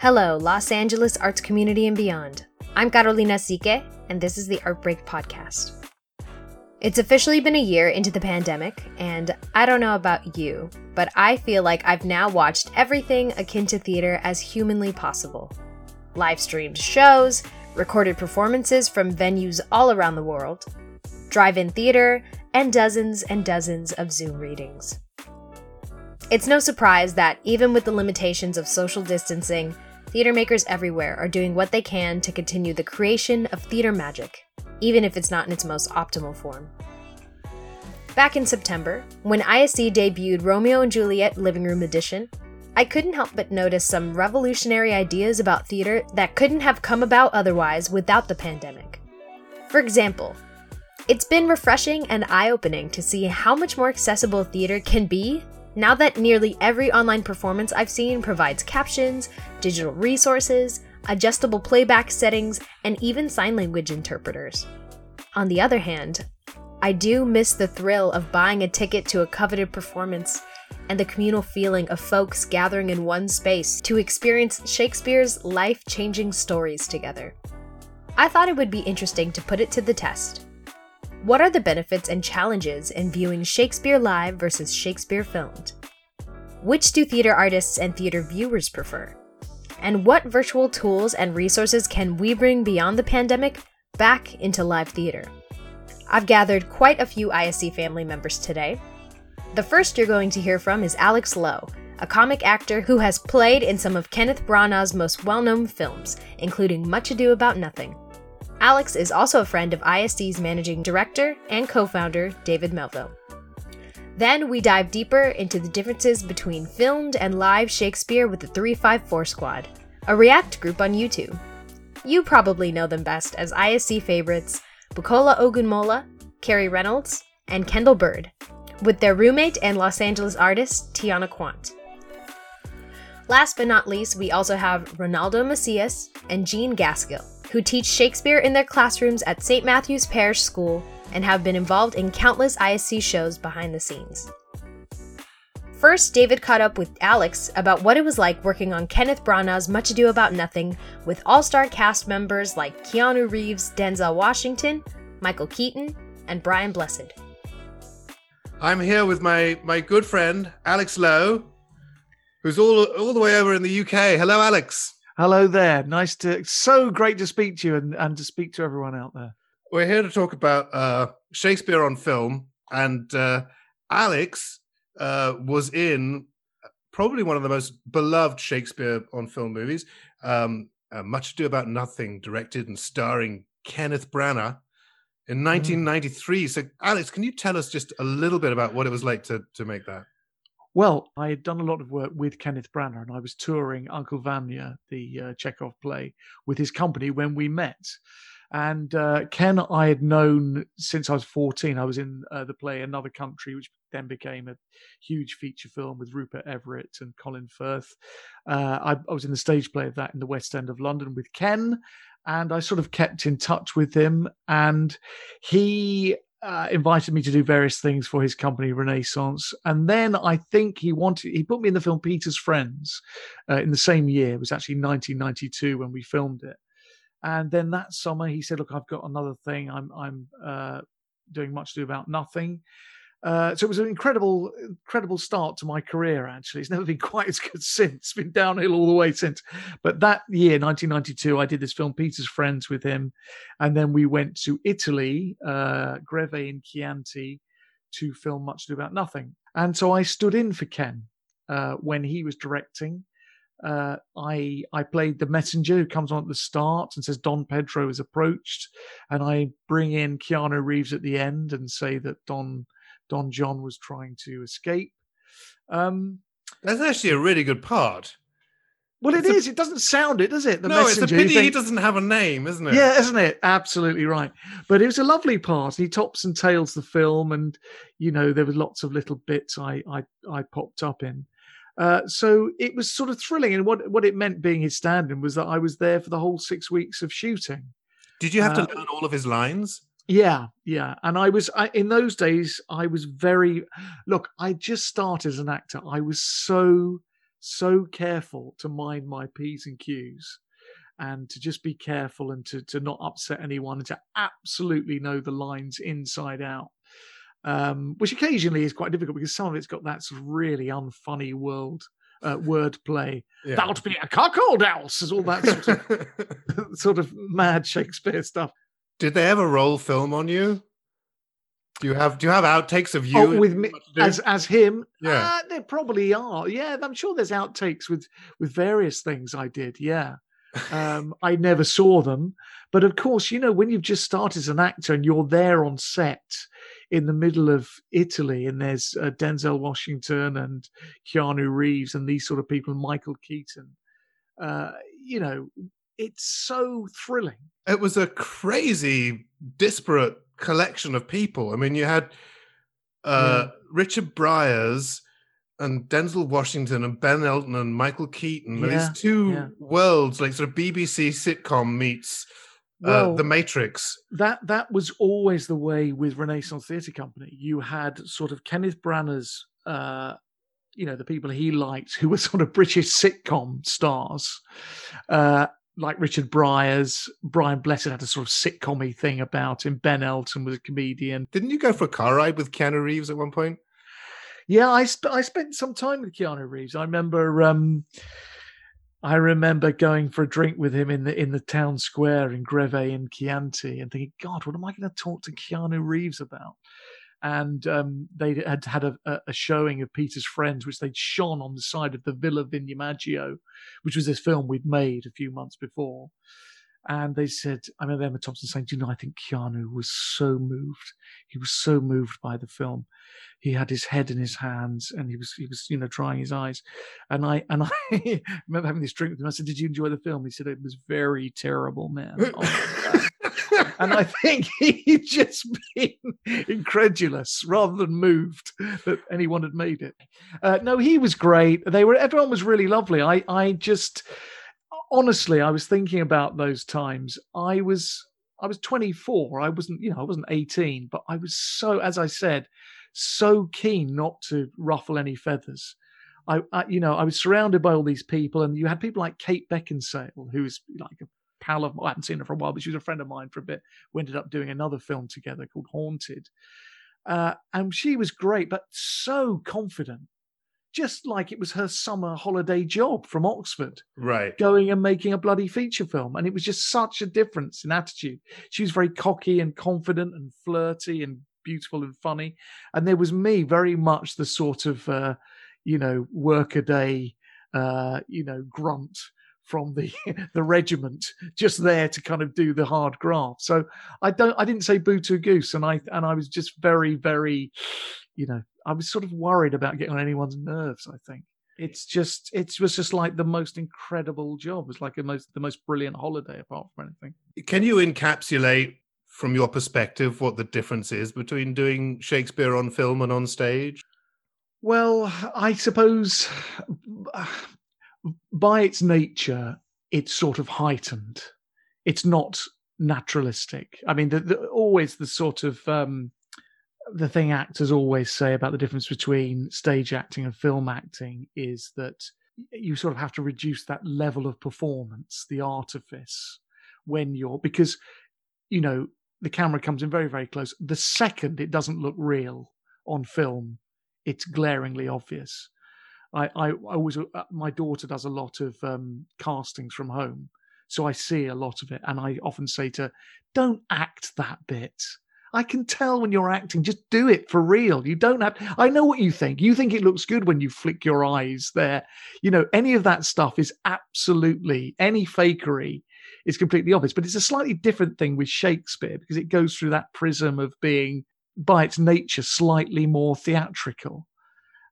Hello, Los Angeles arts community and beyond. I'm Carolina Sique, and this is the Art Break Podcast. It's officially been a year into the pandemic, and I don't know about you, but I feel like I've now watched everything akin to theater as humanly possible. Live streamed shows, recorded performances from venues all around the world, drive in theater, and dozens and dozens of Zoom readings. It's no surprise that, even with the limitations of social distancing, theater makers everywhere are doing what they can to continue the creation of theater magic, even if it's not in its most optimal form. Back in September, when ISC debuted Romeo and Juliet Living Room Edition, I couldn't help but notice some revolutionary ideas about theater that couldn't have come about otherwise without the pandemic. For example, it's been refreshing and eye opening to see how much more accessible theater can be now that nearly every online performance I've seen provides captions, digital resources, adjustable playback settings, and even sign language interpreters. On the other hand, I do miss the thrill of buying a ticket to a coveted performance and the communal feeling of folks gathering in one space to experience Shakespeare's life changing stories together. I thought it would be interesting to put it to the test. What are the benefits and challenges in viewing Shakespeare live versus Shakespeare filmed? Which do theater artists and theater viewers prefer? And what virtual tools and resources can we bring beyond the pandemic back into live theater? I've gathered quite a few ISC family members today. The first you're going to hear from is Alex Lowe, a comic actor who has played in some of Kenneth Branagh's most well known films, including Much Ado About Nothing. Alex is also a friend of ISC's managing director and co founder, David Melville. Then we dive deeper into the differences between filmed and live Shakespeare with the 354 Squad, a React group on YouTube. You probably know them best as ISC favorites Bukola Ogunmola, Carrie Reynolds, and Kendall Bird, with their roommate and Los Angeles artist, Tiana Quant. Last but not least, we also have Ronaldo Macias and Jean Gaskill, who teach Shakespeare in their classrooms at St. Matthew's Parish School and have been involved in countless ISC shows behind the scenes. First, David caught up with Alex about what it was like working on Kenneth Branagh's Much Ado About Nothing with all star cast members like Keanu Reeves, Denzel Washington, Michael Keaton, and Brian Blessed. I'm here with my, my good friend, Alex Lowe, who's all, all the way over in the UK. Hello, Alex. Hello there. Nice to, so great to speak to you and, and to speak to everyone out there. We're here to talk about uh, Shakespeare on film. And uh, Alex uh, was in probably one of the most beloved Shakespeare on film movies, um, uh, Much Ado About Nothing, directed and starring Kenneth Branagh in 1993. Mm. So, Alex, can you tell us just a little bit about what it was like to, to make that? Well, I had done a lot of work with Kenneth Branagh, and I was touring Uncle Vanya, the uh, Chekhov play, with his company when we met. And uh, Ken, I had known since I was 14. I was in uh, the play Another Country, which then became a huge feature film with Rupert Everett and Colin Firth. Uh, I, I was in the stage play of that in the West End of London with Ken and I sort of kept in touch with him. And he uh, invited me to do various things for his company Renaissance, and then I think he wanted he put me in the film Peter's Friends uh, in the same year. It was actually 1992 when we filmed it, and then that summer he said, "Look, I've got another thing. I'm I'm uh, doing much to do about nothing." Uh, so it was an incredible, incredible start to my career. Actually, it's never been quite as good since. It's been downhill all the way since. But that year, 1992, I did this film, Peter's Friends, with him, and then we went to Italy, uh, Greve in Chianti, to film Much Ado About Nothing. And so I stood in for Ken uh, when he was directing. Uh, I I played the messenger who comes on at the start and says Don Pedro is approached, and I bring in Keanu Reeves at the end and say that Don Don John was trying to escape. Um, That's actually a really good part. Well, it is. A, it doesn't sound it, does it? The no, messenger, it's a pity think, he doesn't have a name, isn't it? Yeah, isn't it? Absolutely right. But it was a lovely part. He tops and tails the film, and you know there were lots of little bits I I, I popped up in. Uh, so it was sort of thrilling, and what what it meant being his stand-in was that I was there for the whole six weeks of shooting. Did you have uh, to learn all of his lines? Yeah, yeah. And I was I, in those days. I was very look. I just started as an actor. I was so so careful to mind my P's and Q's and to just be careful and to, to not upset anyone and to absolutely know the lines inside out. Um, which occasionally is quite difficult because some of it's got that sort of really unfunny world uh, wordplay. Yeah. Thou'lt be a cuckold else, is all that sort of sort of mad Shakespeare stuff. Did they ever roll film on you? Do you have do you have outtakes of you oh, with me as as him? Yeah, uh, there probably are. Yeah, I'm sure there's outtakes with with various things I did. Yeah, um, I never saw them, but of course, you know, when you've just started as an actor and you're there on set in the middle of Italy, and there's uh, Denzel Washington and Keanu Reeves and these sort of people, Michael Keaton. Uh, you know, it's so thrilling. It was a crazy, disparate collection of people. I mean, you had uh, yeah. Richard Briers and Denzel Washington and Ben Elton and Michael Keaton. Yeah. These two yeah. worlds, like sort of BBC sitcom meets uh, well, The Matrix. That that was always the way with Renaissance Theatre Company. You had sort of Kenneth Branagh's. Uh, you know the people he liked who were sort of British sitcom stars, uh, like Richard Briers, Brian Blessed had a sort of sitcom thing about him. Ben Elton was a comedian. Didn't you go for a car ride with Keanu Reeves at one point? Yeah, I sp- I spent some time with Keanu Reeves. I remember um, I remember going for a drink with him in the in the town square in Greve in Chianti and thinking, God, what am I going to talk to Keanu Reeves about? And um, they had had a, a, showing of Peter's Friends, which they'd shone on the side of the Villa Vignamaggio, which was this film we'd made a few months before. And they said, I remember Emma Thompson saying, Do you know, I think Keanu was so moved. He was so moved by the film. He had his head in his hands and he was, he was, you know, drying his eyes. And I, and I remember having this drink with him. I said, Did you enjoy the film? He said, It was very terrible, man. And I think he'd just been incredulous rather than moved that anyone had made it. Uh, no, he was great. They were everyone was really lovely. I I just honestly I was thinking about those times. I was I was 24. I wasn't you know I wasn't 18, but I was so as I said so keen not to ruffle any feathers. I, I, you know, I was surrounded by all these people, and you had people like Kate Beckinsale, who was like a pal of I hadn't seen her for a while, but she was a friend of mine for a bit. We ended up doing another film together called Haunted. Uh, and she was great, but so confident, just like it was her summer holiday job from Oxford. Right. Going and making a bloody feature film. And it was just such a difference in attitude. She was very cocky and confident and flirty and beautiful and funny. And there was me, very much the sort of, uh, you know, workaday, uh, you know, grunt from the the regiment just there to kind of do the hard graft. So i don't i didn't say boo to a goose and i and i was just very very you know i was sort of worried about getting on anyone's nerves i think. It's just it was just like the most incredible job. It was like the most the most brilliant holiday apart from anything. Can you encapsulate from your perspective what the difference is between doing shakespeare on film and on stage? Well i suppose by its nature, it's sort of heightened. It's not naturalistic. I mean, the, the, always the sort of um, the thing actors always say about the difference between stage acting and film acting is that you sort of have to reduce that level of performance, the artifice, when you're because you know the camera comes in very very close. The second it doesn't look real on film, it's glaringly obvious. I, I, I always, uh, my daughter does a lot of um, castings from home. So I see a lot of it. And I often say to her, don't act that bit. I can tell when you're acting. Just do it for real. You don't have. I know what you think. You think it looks good when you flick your eyes there. You know, any of that stuff is absolutely any fakery is completely obvious. But it's a slightly different thing with Shakespeare because it goes through that prism of being, by its nature, slightly more theatrical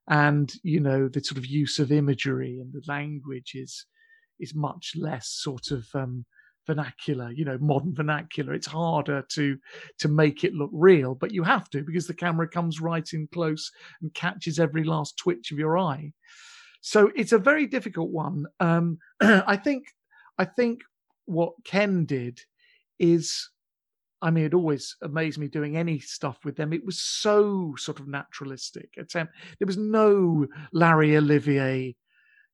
and you know the sort of use of imagery and the language is is much less sort of um, vernacular you know modern vernacular. It's harder to to make it look real but you have to because the camera comes right in close and catches every last twitch of your eye. So it's a very difficult one. Um, i think i think what ken did is I mean, it always amazed me doing any stuff with them. It was so sort of naturalistic attempt. There was no Larry Olivier,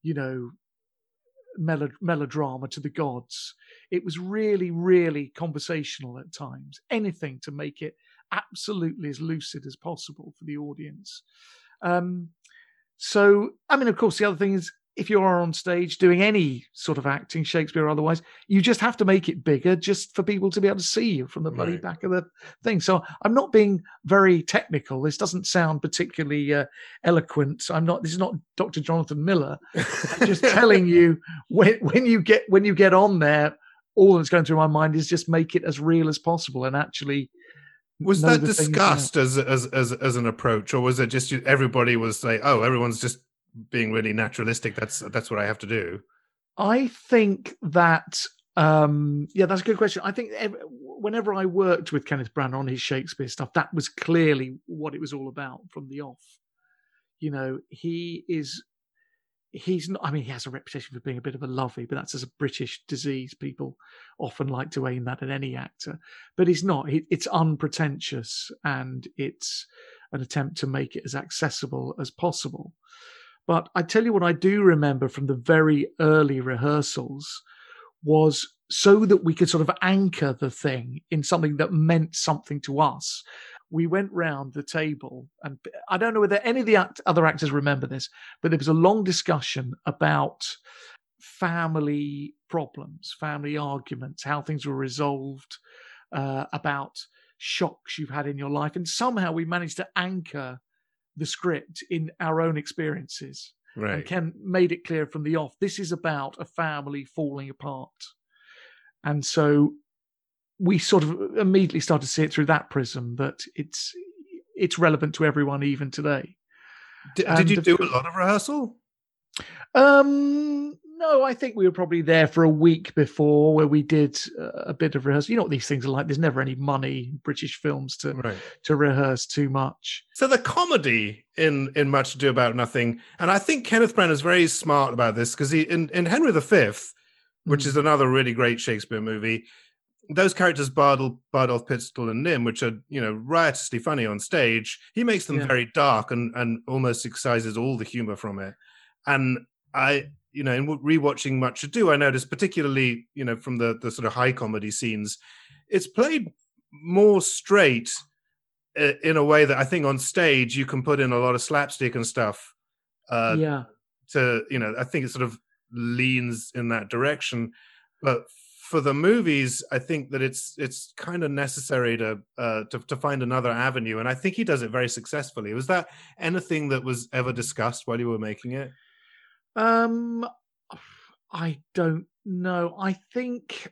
you know, melo- melodrama to the gods. It was really, really conversational at times. Anything to make it absolutely as lucid as possible for the audience. Um, so, I mean, of course, the other thing is if you are on stage doing any sort of acting, Shakespeare or otherwise, you just have to make it bigger just for people to be able to see you from the bloody Right. back of the thing. So I'm not being very technical. This doesn't sound particularly uh, eloquent. I'm not. This is not Dr. Jonathan Miller. I'm just telling you when when you get when you get on there, all that's going through my mind is just make it as real as possible and actually. Was that the things you know. discussed as, as as as an approach, or was it just everybody was like, "Oh, everyone's just being really naturalistic. That's that's what I have to do." I think that um yeah, that's a good question. I think ev- whenever I worked with Kenneth Branagh on his Shakespeare stuff, that was clearly what it was all about from the off. You know, he is he's not I mean, he has a reputation for being a bit of a lovey, but that's as a British disease. People often like to aim that at any actor. But he's not. He, it's unpretentious and it's an attempt to make it as accessible as possible. But I tell you what I do remember from the very early rehearsals was so that we could sort of anchor the thing in something that meant something to us. We went round the table, and I don't know whether any of the act- other actors remember this, but there was a long discussion about family problems, family arguments, how things were resolved, uh, about shocks you've had in your life. And somehow we managed to anchor the script in our own experiences Right. and Ken made it clear from the off this is about a family falling apart. And so we sort of immediately started to see it through that prism that it's it's relevant to everyone even today. Did, did you do a lot of rehearsal? Um no, I think we were probably there for a week before where we did uh, a bit of rehearsal. You know what these things are like. There's never any money in British films to Right. to rehearse too much. So the comedy in in Much Ado About Nothing, and I think Kenneth Branagh is very smart about this because he in, in Henry V, which Mm. is another really great Shakespeare movie, those characters Bardolph, Bardolph Pistol, and Nym, which are you know riotously funny on stage, he makes them Yeah. very dark and and almost excises all the humor from it. And I, you know, in rewatching Much Ado, I noticed particularly you know from the the sort of high comedy scenes, it's played more straight uh, in a way that I think on stage you can put in a lot of slapstick and stuff. Uh, yeah. To you know, I think it sort of leans in that direction. But for the movies, I think that it's it's kind of necessary to uh, to to find another avenue, and I think he does it very successfully. Was that anything that was ever discussed while you were making it? Um, I don't know. I think,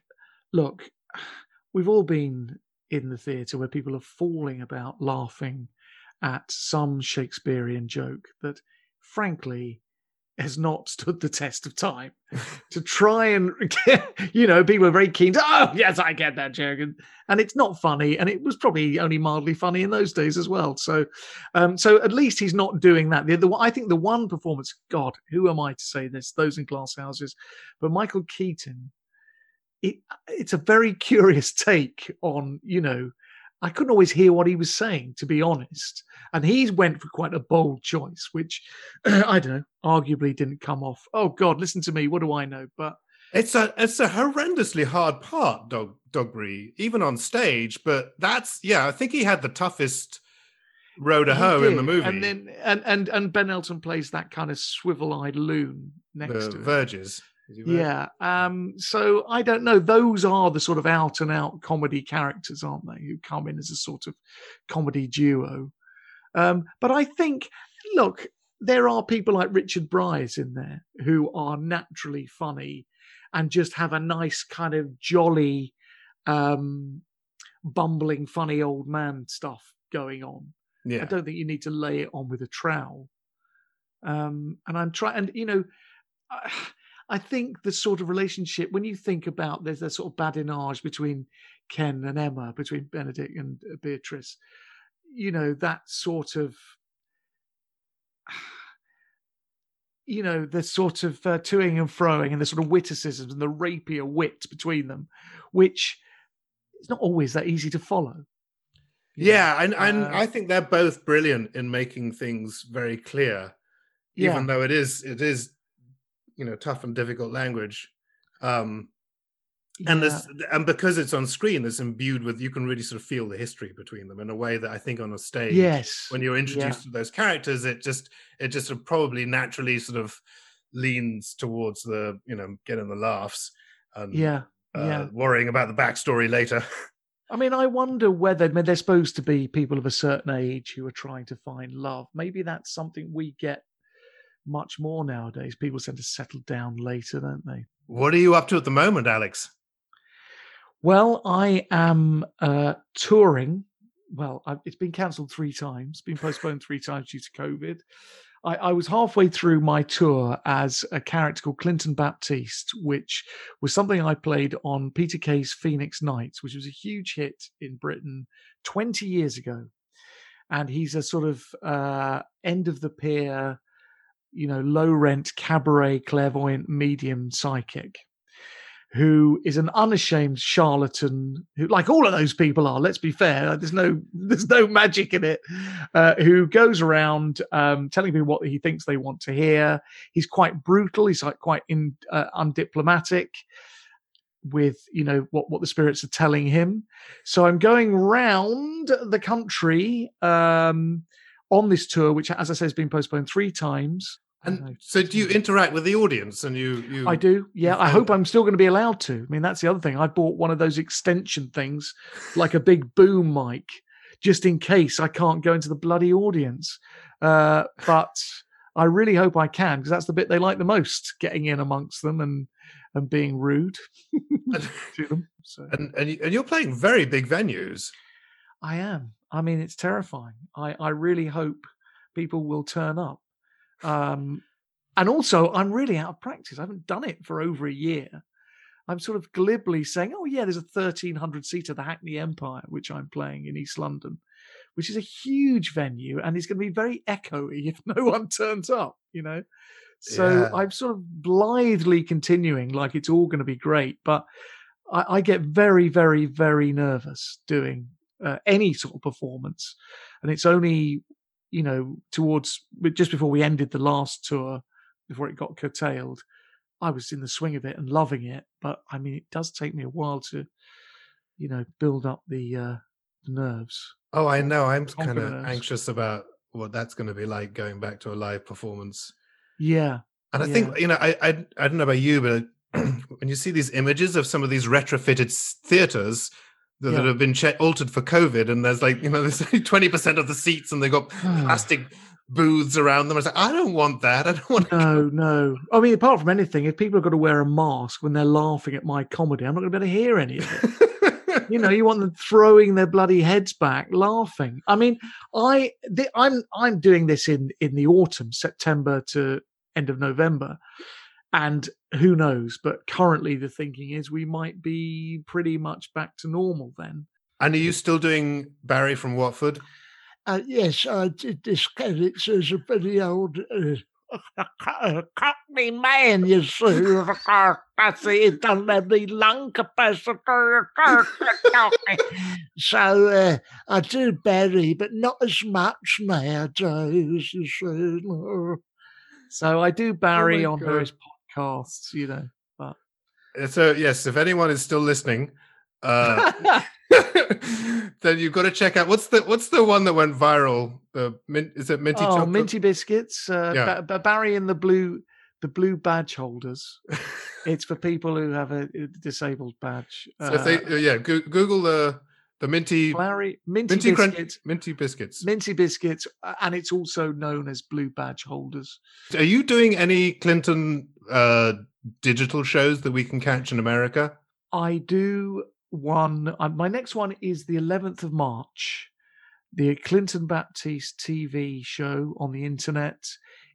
look, we've all been in the theatre where people are falling about laughing at some Shakespearean joke that, frankly, has not stood the test of time. to try and, get, you know, people are very keen to, oh, yes, I get that joke. And, and it's not funny. And it was probably only mildly funny in those days as well. So, um, so at least he's not doing that. The, the I think the one performance, God, who am I to say this? Those in glass houses, but Michael Keaton. It, it's a very curious take on you know. I couldn't always hear what he was saying, to be honest. And he went for quite a bold choice, which I don't know, arguably didn't come off. Oh God, listen to me. What do I know? But It's a it's a horrendously hard part, Dog Dogberry, even on stage. But that's yeah, I think he had the toughest road to hoe in the movie. and then and and and Ben Elton plays that kind of swivel-eyed loon next the to. Verges. Verge? Yeah. Um, so I don't know. Those are the sort of out and out comedy characters, aren't they? Who come in as a sort of comedy duo. Um, but I think, look, there are people like Richard Briers in there who are naturally funny and just have a nice kind of jolly, um, bumbling, funny old man stuff going on. Yeah. I don't think you need to lay it on with a trowel. Um, and I'm trying, and you know, I, I think the sort of relationship when you think about there's a sort of badinage between Ken and Emma, between Benedict and uh, Beatrice. You know that sort of, you know, the sort of uh, toing and froing and the sort of witticisms and the rapier wit between them, which it's not always that easy to follow. Yeah, and, and Uh, I think they're both brilliant in making things very clear, yeah. even though it is it is you know tough and difficult language. Um, and this and because it's on screen it's imbued with you can really sort of feel the history between them in a way that i think on a stage yes when you're introduced yeah. to those characters it just it just sort of probably naturally sort of leans towards the you know getting the laughs and yeah uh, yeah worrying about the backstory later I mean, I wonder whether I mean, they're supposed to be people of a certain age who are trying to find love. Maybe that's something we get much more nowadays. People tend to settle down later, don't they? What are you up to at the moment, Alex? Well, I am uh, touring. Well, I've, it's been cancelled three times, been postponed three times due to COVID. I, I, was halfway through my tour as a character called Clinton Baptiste, which was something I played on Peter Kay's Phoenix Nights, which was a huge hit in Britain 20 years ago. And he's a sort of uh, end of the pier, you know, low rent cabaret clairvoyant medium psychic who is an unashamed charlatan who like all of those people are let's be fair there's no there's no magic in it uh, who goes around um, telling people what he thinks they want to hear. He's quite brutal he's like quite in, uh, undiplomatic with you know what what the spirits are telling him. So i'm going round the country um, on this tour which as i say has been postponed three times and so, do you interact with the audience? And you, you I do. Yeah, I hope I'm still going to be allowed to. I mean, that's the other thing. I bought one of those extension things, like a big boom mic, just in case I can't go into the bloody audience. Uh, but I really hope I can because that's the bit they like the most: getting in amongst them and and being rude to them. So. And and and you're playing very big venues. I am. I mean, it's terrifying. I I really hope people will turn up um, and also, I'm really out of practice. I haven't done it for over a year. I'm sort of glibly saying, "Oh yeah, there's a 1300 seater, the Hackney Empire, which I'm playing in East London, which is a huge venue and it's going to be very echoey if no one turns up." You know, so yeah. I'm sort of blithely continuing like it's all going to be great, but I, I get very, very, very nervous doing uh, any sort of performance, and it's only you know, towards just before we ended the last tour, before it got curtailed, I was in the swing of it and loving it. But I mean, it does take me a while to, you know, build up the, uh, nerves. Oh, I know. I'm kind of anxious about what that's going to be like going back to a live performance. Yeah. And I yeah. think, you know, I, I, I don't know about you, but when you see these images of some of these retrofitted theaters that, yeah. that have been che- altered for COVID, and there's like you know there's twenty percent of the seats, and they got hmm. plastic booths around them. I was like, I don't want that. I don't want. No, no. I mean, apart from anything, if people have got to wear a mask when they're laughing at my comedy, I'm not going to be able to hear any of it. you know, you want them throwing their bloody heads back, laughing. I mean, I, the, I'm, I'm doing this in in the autumn, September to end of November, and who knows? But currently, the thinking is we might be pretty much back to normal then. And are you still doing Barry from Watford? Uh, yes, I did this character as a very old uh, cockney man, you see. I see he doesn't have any lung capacity. so uh, I do Barry, but not as much nowadays, you see. So I do Barry oh on God. various podcasts, you know. But so yes, if anyone is still listening, uh, then you've got to check out what's the what's the one that went viral? The mint is it minty? Oh, chocolate? minty biscuits. Uh, yeah. ba- Barry and the blue the blue badge holders. it's for people who have a, disabled badge. So uh, they, uh, yeah, go- Google the the minty Larry, minty, minty biscuits, crunch, minty biscuits, minty biscuits, and it's also known as blue badge holders. Are you doing any Clinton uh, digital shows that we can catch in America? I do one. Uh, my next one is the 11th of March, the Clinton Baptiste TV show on the internet.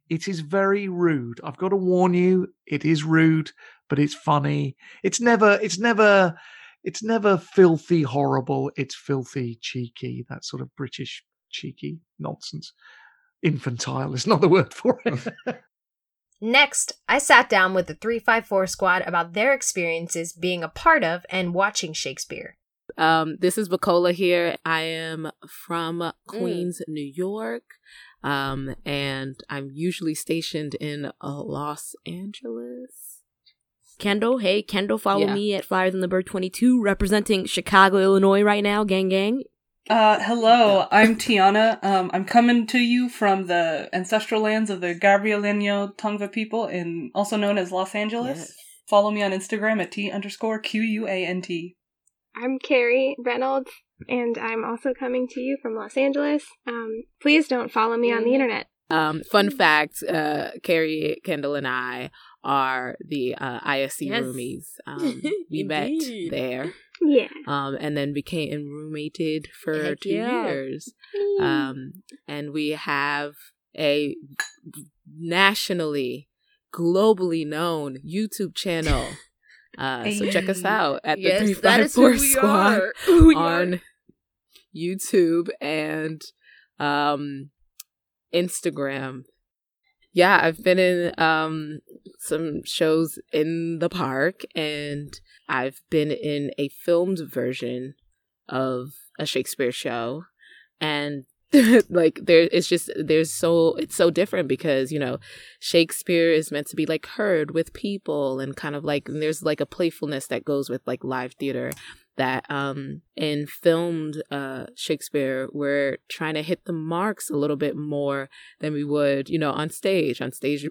It is very rude. I've got to warn you, it is rude, but it's funny. It's never. It's never it's never filthy horrible. It's filthy cheeky. That sort of British cheeky nonsense. Infantile is not the word for it. Next, I sat down with the 354 squad about their experiences being a part of and watching Shakespeare. Um, this is Bukola here. I am from Queens, mm. New York. Um, and I'm usually stationed in uh, Los Angeles. Kendall, hey, Kendall, follow Yeah. me at Flyers Than the Bird 22, representing Chicago, Illinois right now, gang gang. Uh, hello, I'm Tiana. Um, I'm coming to you from the ancestral lands of the Gabrielino Tongva people, in also known as Los Angeles. Yes. Follow me on Instagram at t underscore q u a n t. I'm Carrie Reynolds, and I'm also coming to you from Los Angeles. Um, please don't follow me on the internet. Um, fun fact: uh, Carrie, Kendall, and I are the uh, ISC Yes. roomies. Um, we met there, Yeah. um, and then became roommated for Heck two yeah. years. Um, and we have a nationally, globally known YouTube channel. Uh, so check us out at the yes, Three Five Four Squad we are. on YouTube and um Instagram. Yeah, I've been in um some shows in the park and I've been in a filmed version of a Shakespeare show and like there it's just there's so it's so different because you know Shakespeare is meant to be like heard with people and kind of like and there's like a playfulness that goes with like live theater that um in filmed uh Shakespeare we're trying to hit the marks a little bit more than we would you know on stage. On stage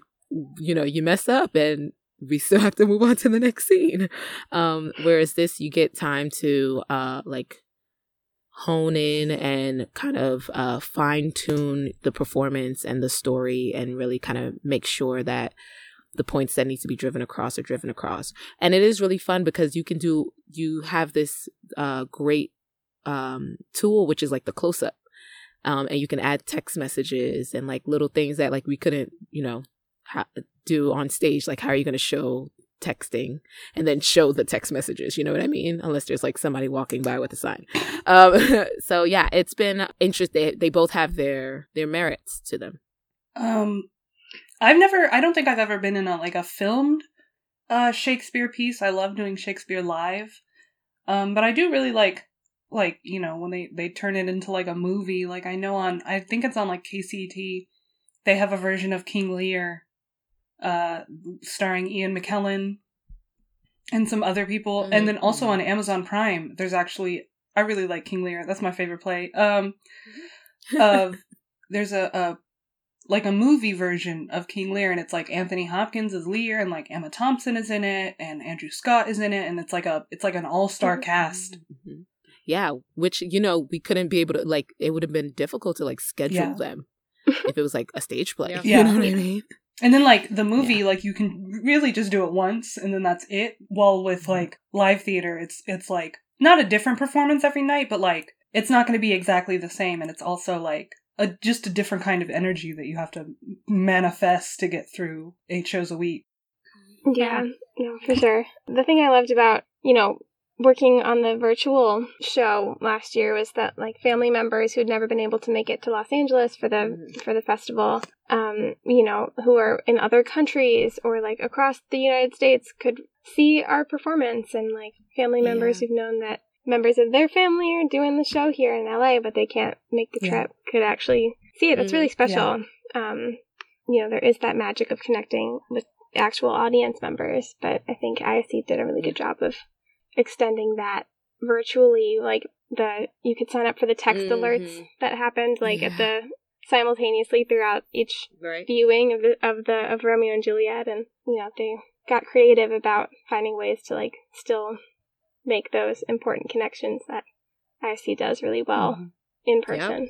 you know you mess up and we still have to move on to the next scene um whereas this you get time to uh like hone in and kind of uh, fine tune the performance and the story and really kind of make sure that the points that need to be driven across are driven across. And it is really fun because you can do, you have this uh, great um, tool, which is like the close up. Um, and you can add text messages and like little things that like we couldn't, you know, do on stage. Like, how are you going to show texting and then show the text messages? You know what I mean? Unless there's like somebody walking by with a sign. Um, so yeah, it's been interesting. They, they both have their their merits to them. Um, I've never, I don't think I've ever been in a like a filmed uh Shakespeare piece. I love doing Shakespeare live. Um, but I do really like like, you know, when they they turn it into like a movie. Like I know on I think it's on like KCT, they have a version of King Lear uh starring Ian McKellen and some other people. And then also on Amazon Prime, there's actually I really like King Lear. That's my favorite play. Um of there's a, a like a movie version of King Lear, and it's like Anthony Hopkins is Lear, and like Emma Thompson is in it, and Andrew Scott is in it, and it's like a it's like an all star cast. Mhm. Yeah, which you know we couldn't be able to like. It would have been difficult to like schedule Yeah. them if it was like a stage play. Yeah. You know what I mean? And then like the movie, like you can really just do it once, and then that's it. While with mm-hmm. like live theater, it's it's like not a different performance every night, but like it's not going to be exactly the same, and it's also like a just a different kind of energy that you have to manifest to get through eight shows a week. Yeah, no, for sure. The thing I loved about, you know, working on the virtual show last year was that like family members who had never been able to make it to Los Angeles for the for the festival, um, you know, who are in other countries or like across the United States could see our performance and like family members who've known that members of their family are doing the show here in LA but they can't make the Yeah. trip could actually see it. It's really Mhm. special. Um, you know, there is that magic of connecting with actual audience members, but I think ISC did a really good job of extending that virtually. Like the you could sign up for the text alerts Mhm. that happened like at the simultaneously throughout each Right. viewing of the of the of Romeo and Juliet, and you know they got creative about finding ways to like still make those important connections that ISC does really well Mhm. in person.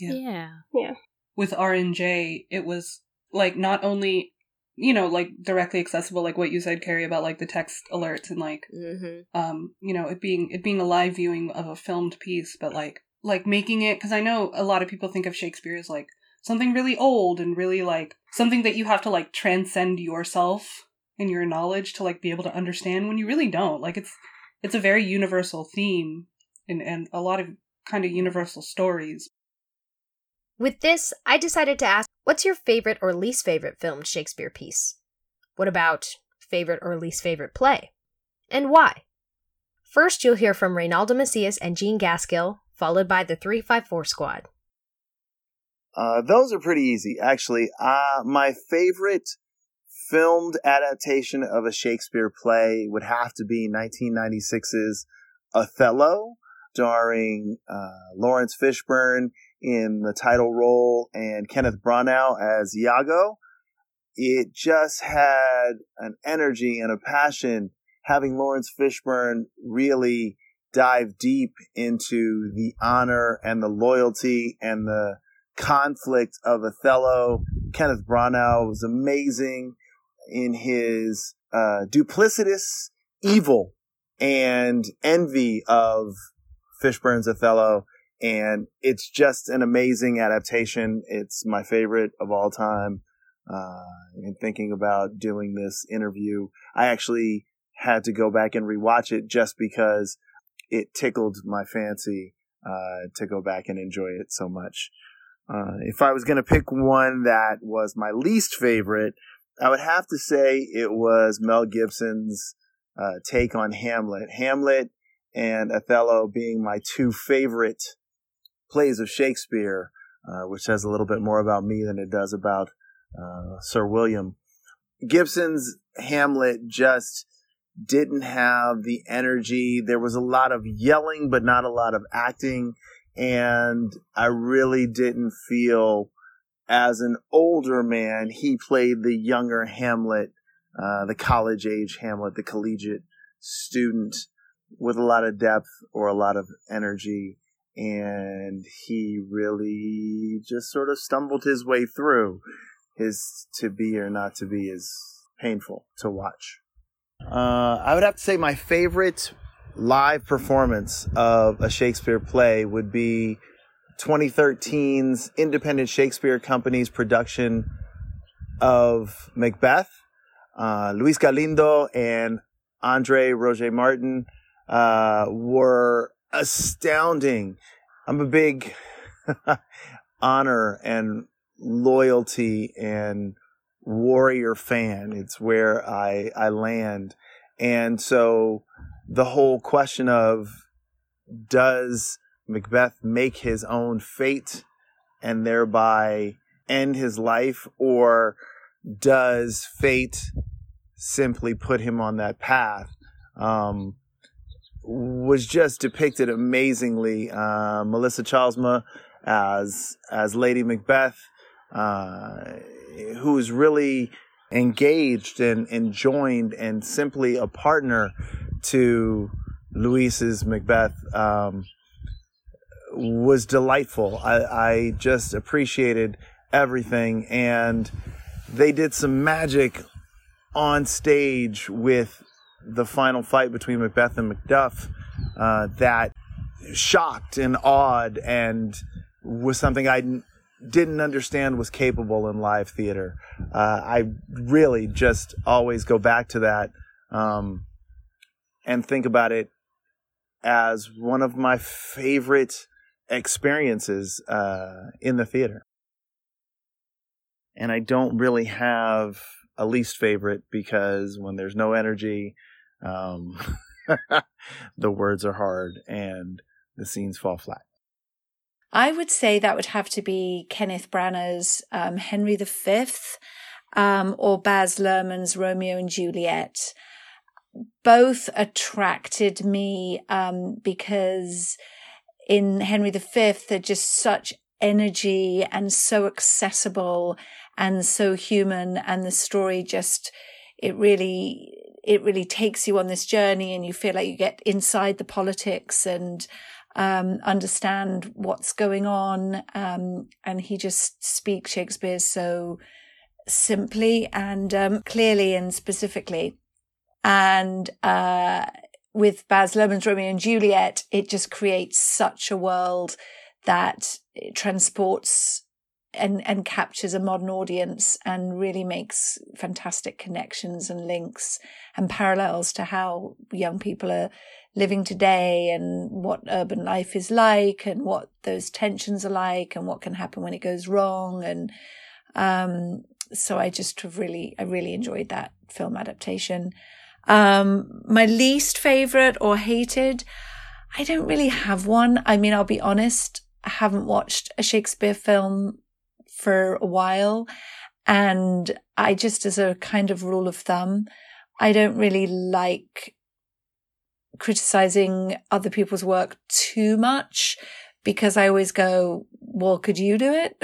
Yeah. Yeah. with RNJ, it was like not only you know like directly accessible, like what you said, Carrie, about like the text alerts and like Mm-hmm. um you know it being it being a live viewing of a filmed piece, but like like making it because I know a lot of people think of Shakespeare as like something really old and really like something that you have to like transcend yourself and your knowledge to like be able to understand when you really don't. Like it's it's a very universal theme and and a lot of kind of universal stories. With this, I decided to ask what's your favorite or least favorite filmed Shakespeare piece? What about favorite or least favorite play? And why? First, you'll hear from Reynaldo Macias and Gene Gaskill, followed by the 354 squad. Uh, those are pretty easy, actually. Uh, my favorite filmed adaptation of a Shakespeare play would have to be 1996's Othello, starring uh, Laurence Fishburne in the title role and Kenneth Branagh as Iago. It just had an energy and a passion having Laurence Fishburne really dive deep into the honor and the loyalty and the conflict of Othello. Kenneth Branagh was amazing in his uh, duplicitous evil and envy of Fishburne's Othello. And it's just an amazing adaptation. It's my favorite of all time. Uh, in thinking about doing this interview, I actually had to go back and rewatch it just because it tickled my fancy uh, to go back and enjoy it so much. Uh, if I was going to pick one that was my least favorite, I would have to say it was Mel Gibson's uh, take on Hamlet. Hamlet and Othello being my two favorite plays of Shakespeare, uh, which says a little bit more about me than it does about uh, Sir William. Gibson's Hamlet just didn't have the energy. There was a lot of yelling, but not a lot of acting. And I really didn't feel as an older man, he played the younger Hamlet, uh, the college age Hamlet, the collegiate student with a lot of depth or a lot of energy. And he really just sort of stumbled his way through. His to be or not to be is painful to watch. Uh, I would have to say my favorite live performance of a Shakespeare play would be 2013's Independent Shakespeare Company's production of Macbeth. Uh, Luis Galindo and Andre Roger Martin uh, were astounding. I'm a big honor and loyalty and warrior fan. It's where I, I land. And so the whole question of does Macbeth make his own fate and thereby end his life, or does fate simply put him on that path? Um, was just depicted amazingly. Uh, Melissa Chalsma as as Lady Macbeth, uh, who is really engaged and, and joined and simply a partner to Luis's Macbeth um, was delightful. I, I just appreciated everything, and they did some magic on stage with the final fight between Macbeth and Macduff uh, that shocked and awed and was something I didn't understand was capable in live theater. Uh, I really just always go back to that um, and think about it as one of my favorite experiences uh, in the theater. And I don't really have a least favorite because when there's no energy, um, the words are hard and the scenes fall flat. I would say that would have to be Kenneth Branagh's um, Henry V um, or Baz Luhrmann's Romeo and Juliet. Both attracted me um, because in Henry V, they're just such energy and so accessible and so human. And the story just, it really, it really takes you on this journey and you feel like you get inside the politics and um, understand what's going on. Um, and he just speaks Shakespeare so simply and um, clearly and specifically. And uh, with Baz Luhrmann's Romeo and Juliet, it just creates such a world that transports and, and captures a modern audience and really makes fantastic connections and links and parallels to how young people are living today and what urban life is like and what those tensions are like and what can happen when it goes wrong. And, um, so I just have really, I really enjoyed that film adaptation. Um, my least favorite or hated, I don't really have one. I mean, I'll be honest, I haven't watched a Shakespeare film for a while. And I just, as a kind of rule of thumb, I don't really like criticizing other people's work too much because I always go, well, could you do it?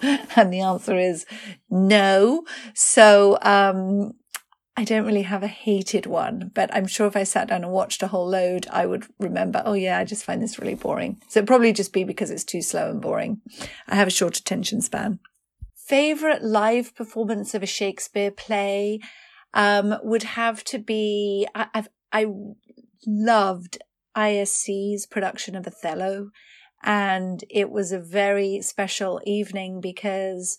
and the answer is no. So, um, I don't really have a hated one, but I'm sure if I sat down and watched a whole load, I would remember, oh yeah, I just find this really boring. So probably just be because it's too slow and boring. I have a short attention span. Favorite live performance of a Shakespeare play, um, would have to be, I, I've, I loved ISC's production of Othello. And it was a very special evening because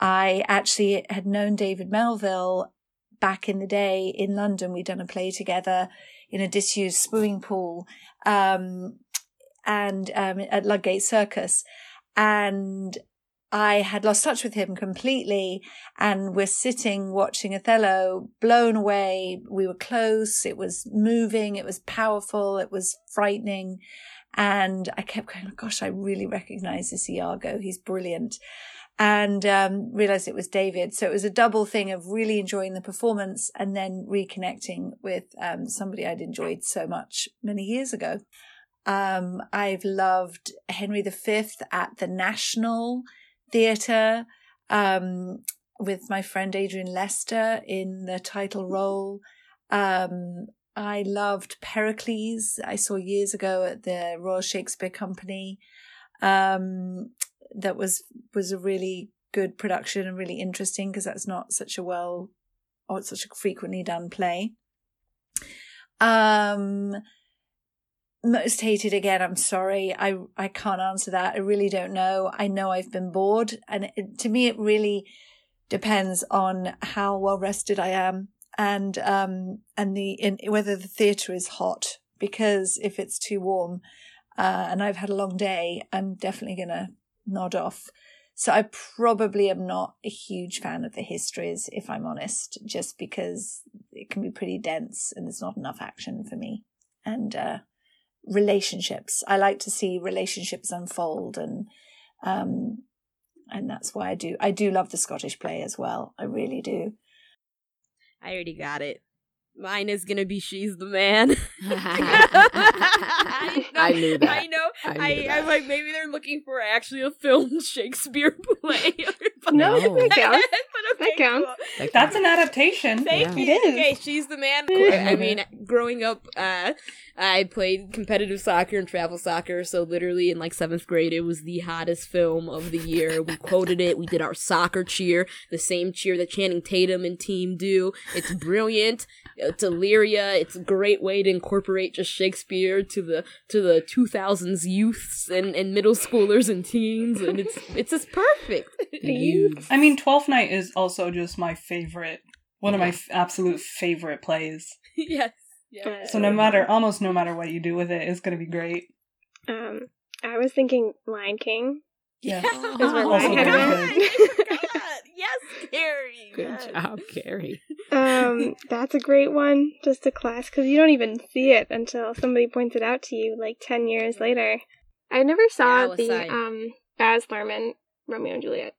I actually had known David Melville back in the day in London. We'd done a play together in a disused swimming pool, um, and, um, at Ludgate Circus. And I had lost touch with him completely and we're sitting watching Othello, blown away. We were close. It was moving. It was powerful. It was frightening. And I kept going, gosh, I really recognize this Iago. He's brilliant. And um, realized it was David. So it was a double thing of really enjoying the performance and then reconnecting with um, somebody I'd enjoyed so much many years ago. Um, I've loved Henry V at the National Theatre um, with my friend Adrian Lester in the title role. Um, I loved Pericles. I saw years ago at the Royal Shakespeare Company. Um, that was was a really good production and really interesting because that's not such a well or such a frequently done play. Um, most hated again. I'm sorry. I I can't answer that. I really don't know. I know I've been bored, and it, to me, it really depends on how well rested I am and um and the in whether the theatre is hot because if it's too warm uh, and I've had a long day, I'm definitely gonna nod off. So I probably am not a huge fan of the histories, if I'm honest, just because it can be pretty dense and there's not enough action for me. And uh, relationships, I like to see relationships unfold, and um, and that's why I do. I do love the Scottish play as well. I really do. I already got it. Mine is gonna be she's the man. I, know, I knew that. I know. I knew I, that. I'm like maybe they're looking for actually a film Shakespeare play. No, No. that counts. But That counts. cool. That's an adaptation. Thank Yeah. you. It is. Okay, she's the man. I I mean, growing up, uh, I played competitive soccer and travel soccer. So literally in like seventh grade, it was the hottest film of the year. We quoted it. We did our soccer cheer, the same cheer that Channing Tatum and team do. It's brilliant. It's Illyria. It's a great way to incorporate just Shakespeare to the to the 2000s youths and, and middle schoolers and teens, and it's it's just perfect. You I mean, Twelfth Night is also just my favorite, one of my f- absolute favorite plays. yes. Yeah. So no matter, almost no matter what you do with it, it's gonna be great. Um, I was thinking Lion King. Yeah. Is where Also my head very went. yes, Carrie. good yes. job, Carrie. um, that's a great one. Just a class because you don't even see it until somebody points it out to you like ten years later. I never saw I was the um Baz Luhrmann Romeo and Juliet.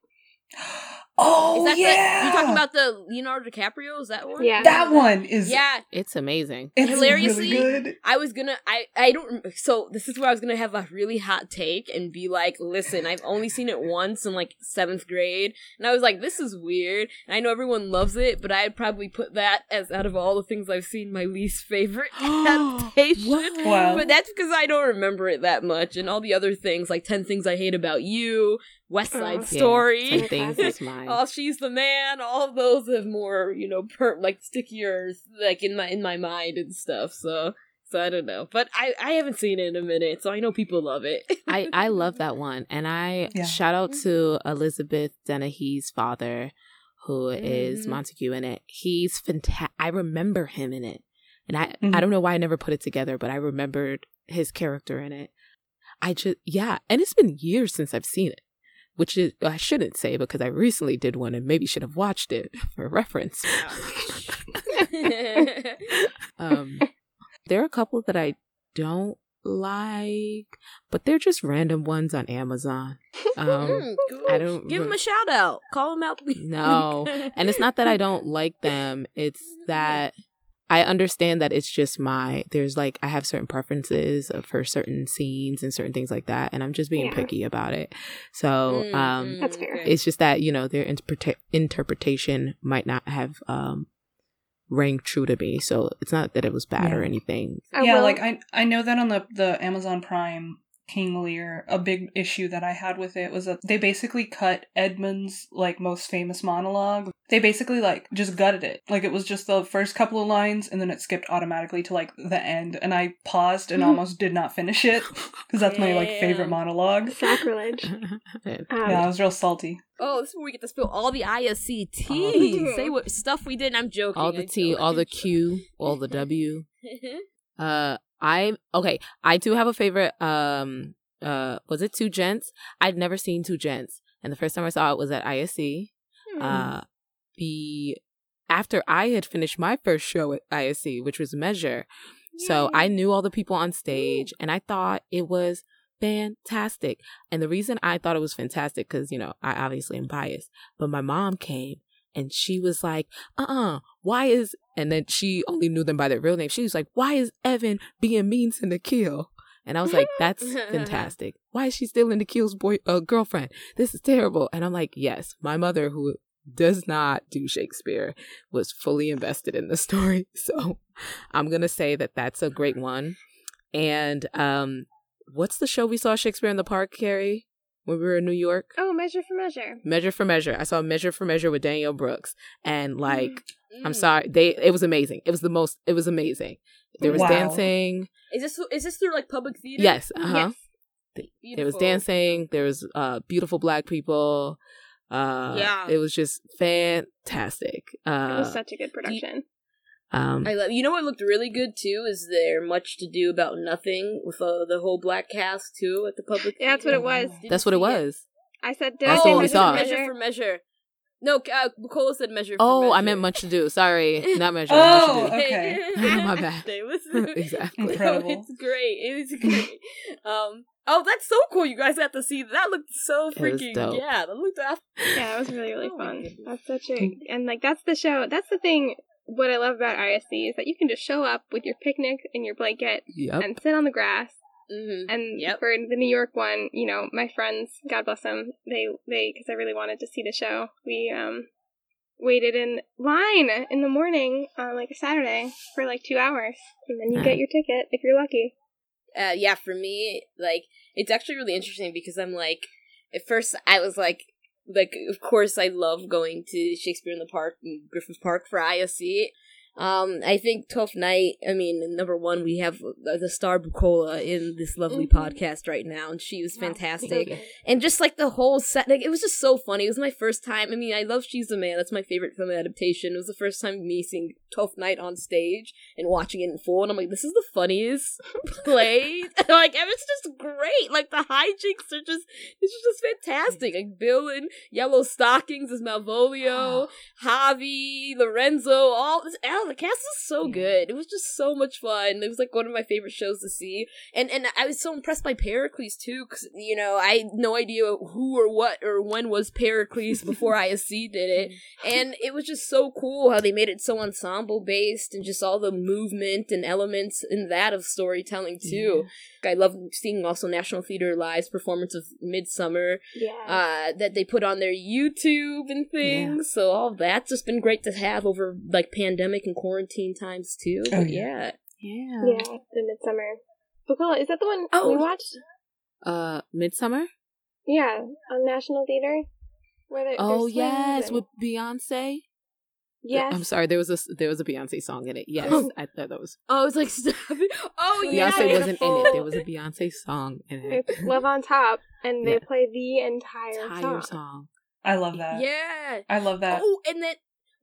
Oh Is that yeah, the, you talking about the Leonardo DiCaprio? Is that one? Yeah. that one? Is Yeah. It's amazing. It's Hilariously, really good. I was gonna, I, I don't, so this is where I was gonna have a really hot take and be like, listen, I've only seen it once in like seventh grade, and I was like, this is weird, and I know everyone loves it, but I'd probably put that as out of all the things I've seen, my least favorite adaptation. Wow. But that's because I don't remember it that much, and all the other things, like 10 Things I Hate About You, West Side. Yeah, Story. Ten things is mine. Oh, she's the man. All of those have more, you know, per like stickier, like in my in my mind and stuff. So, so I don't know, but I I haven't seen it in a minute, so I know people love it. I I love that one, and I Yeah. shout out to Elizabeth Dennehy's father, who is Mhm. Montague in it. He's fantastic. I remember him in it, and I Mhm. I don't know why I never put it together, but I remembered his character in it. I just yeah, and it's been years since I've seen it, which is I shouldn't say because I recently did one and maybe should have watched it for reference. um, there are a couple that I don't like, but they're just random ones on Amazon. Um, Mm, cool. I don't give them a shout out. Call them out. No. and it's not that I don't like them. It's that I understand that it's just my there's like I have certain preferences of- for certain scenes and certain things like that, and I'm just being Yeah. picky about it. So Mm, um, mm, That's fair. it's just that you know their interpreta- interpretation might not have um rang true to me. So it's not that it was bad or anything. I yeah, will- like I I know that on the the Amazon Prime King Lear, a big issue that I had with it was that they basically cut Edmund's like most famous monologue. They basically like just gutted it. Like it was just the first couple of lines and then it skipped automatically to like the end and I paused and almost did not finish it because that's my like favorite monologue. sacrilege. Um, Yeah, I was real salty. Oh, this is where we get to spill all the ISC tea. the- Say what stuff we did. I'm joking. all the T, all the Q, all the W. Uh, I okay. I do have a favorite. Um, uh, was it Two Gents? I'd never seen Two Gents, and the first time I saw it was at ISC. Hmm. Uh, the after I had finished my first show at ISC, which was Measure, so I knew all the people on stage, and I thought it was fantastic. And the reason I thought it was fantastic because you know I obviously am biased, but my mom came and she was like, "Uh, uh why is?" And then she only knew them by their real name. She was like, "Why is Evan being mean to Nikhil?" And I was like, "That's fantastic. Why is she still in Nikhil's boy uh, girlfriend? This is terrible." And I'm like, "Yes, my mother who." Does not do Shakespeare was fully invested in the story. So I'm going to say that that's a great one. And um, what's the show we saw Shakespeare in the Park, Carrie, when we were in New York? oh, measure for measure. Measure for Measure. I saw Measure for Measure with Danielle Brooks, and like, I'm Mm. sorry, they it was amazing. It was the most. It was amazing. There was Wow. dancing. Is this is this through like public theater? Yes, uh huh. Yes. There was dancing. There was uh beautiful black people. Uh, Yeah. It was just fantastic. It was Uh, such a good production. Um, I love. You know what looked really good too is there much to do about nothing with uh, the whole black cast too at the public. Yeah, that's what it was. Didn't that's what it see was. I said, did That's I say what we measure saw. for Measure measure? for measure. No, uh, Nicola said measure. For Oh, measure. I meant much to do. Sorry, not measure. Oh, much to do. okay. My bad. It was Exactly. Incredible. it's great. It is great. um. Oh, that's so cool! You guys have to see that. Looked so It was freaking dope. yeah. That looked af- Yeah, it was really really Oh fun. That's such a and like that's the show. That's the thing. What I love about ISC is that you can just show up with your picnic and your blanket Yep. and sit on the grass. Mhm. And Yep. for the New York one, you know, my friends, God bless them, they they because I really wanted to see the show. We um waited in line in the morning on like a Saturday for like two hours, and then you get your ticket if you're lucky. uh, yeah, for me, like it's actually really interesting because I'm like, at first I was like, like of course I love going to Shakespeare in the Park and Griffith Park for ISC. Um, I think Twelfth Night. I mean, number one, we have uh, the star Bukola in this lovely Mhm. podcast right now, and she was fantastic. and just like the whole set like it was just so funny. It was my first time i mean i love she's a man that's my favorite film adaptation. It was the first time me seeing 12th night on stage and watching it in full and i'm like this is the funniest play. Like and it's just great. Like the hijinks are just it's just fantastic. Like bill in yellow stockings is malvolio javi lorenzo all this oh, the cast is so good. It was just so much fun. It was like one of my favorite shows to see. And and I was so impressed by Pericles too, because you know I had no idea who or what or when was Pericles before ISC did it, and it was just so cool how they made it so ensemble based and just all the movement and elements in that of storytelling too. I love seeing also National Theater Live's performance of Midsummer Yeah. uh, that they put on their YouTube and things. So all that's just been great to have over like pandemic and quarantine times too. Oh, But yeah. yeah. yeah, the Midsummer. Bukola, is that the one Oh. we watched? Uh, Midsummer. Yeah, on National Theater. Where they, Oh yes, and- with Beyonce. yes. I'm sorry. There was a there was a Beyonce song in it. Yes, I thought that was Oh, it's like stop it. Oh yeah. Beyonce wasn't in it. There was a Beyonce song in it. It's Love on Top, and they Yeah. play the entire, Entire song. song. I love that. Yeah. I love that. Oh, and then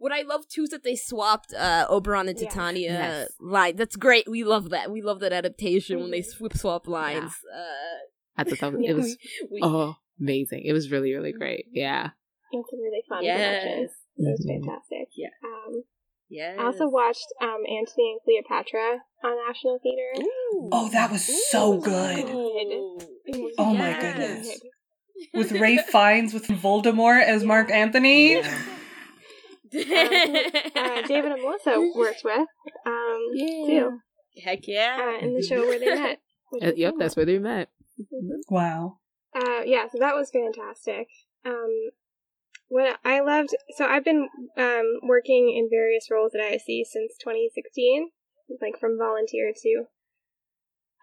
what I love too is that they swapped uh Oberon and Yeah. Titania Yes. line. That's great. We love that. We love that adaptation when they Mhm. swip swap lines. Uh I thought that was, Yeah. it was we, oh amazing. It was really really great. Yeah. It's a really fun yes. production. It was Mhm. fantastic. Yeah. Um, Yes. I also watched um, Antony and Cleopatra on National Theater. Oh, that was so good. Good. Was Oh my goodness. With Ralph Fiennes with Voldemort as Mark Antony. um, who, uh, David and Melissa worked with um, too Heck yeah. uh, in the show where they met. Uh, yep, fun. that's where they met. Wow. Uh, yeah, so that was fantastic. Um, what I loved, so I've been um, working in various roles at ISC since 2016, like from volunteer to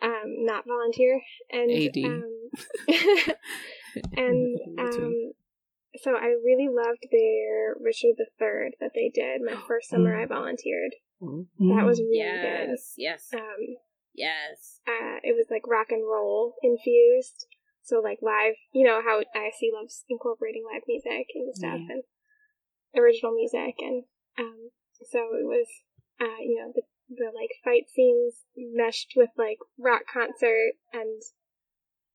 um, not volunteer, and AD. um, and um, so I really loved their Richard III that they did. My first summer I volunteered. That was really good. yes. Yes. Um, Yes. uh, it was like rock and roll infused. So like live, you know how ISC loves incorporating live music into stuff and original music, and um, so it was, uh, you know, the the like fight scenes meshed with like rock concert, and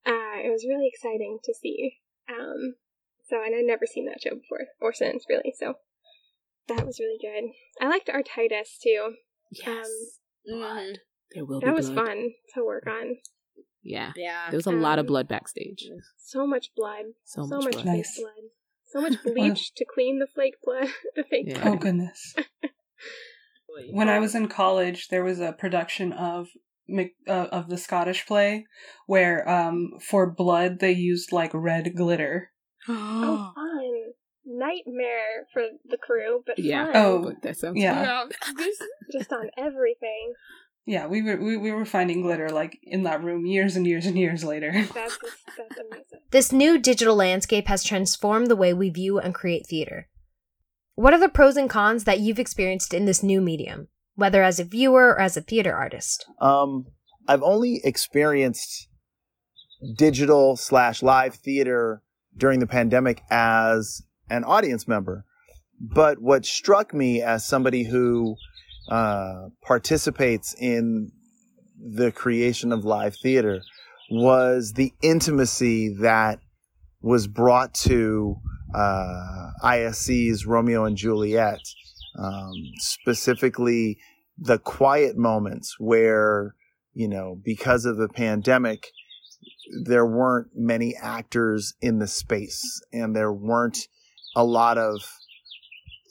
uh, it was really exciting to see. Um, so and I'd never seen that show before or since really, so that was really good. I liked Artitis too. Yes. Mhm. there will be That was blood. fun to work on. Yeah. Yeah. There was a lot of Um, blood backstage. So much blood. So, so much, much, blood. fake Nice. blood. So much bleach to clean the flake blood. the fake Yeah. Oh goodness. When I was in college, there was a production of Mc- uh, of the Scottish play where um for blood they used like red glitter. Oh, fun. Nightmare for the crew, but Yeah. fun. Oh, But that sounds Yeah. Just on everything. Yeah, we were we, we were finding glitter like in that room years and years and years later. That's that's amazing. This new digital landscape has transformed the way we view and create theater. What are the pros and cons that you've experienced in this new medium, whether as a viewer or as a theater artist? Um, I've only experienced digital slash live theater during the pandemic as an audience member. But what struck me as somebody who uh, participates in the creation of live theater was the intimacy that was brought to uh, ISC's Romeo and Juliet, um, specifically the quiet moments where, you know, because of the pandemic, there weren't many actors in the space and there weren't a lot of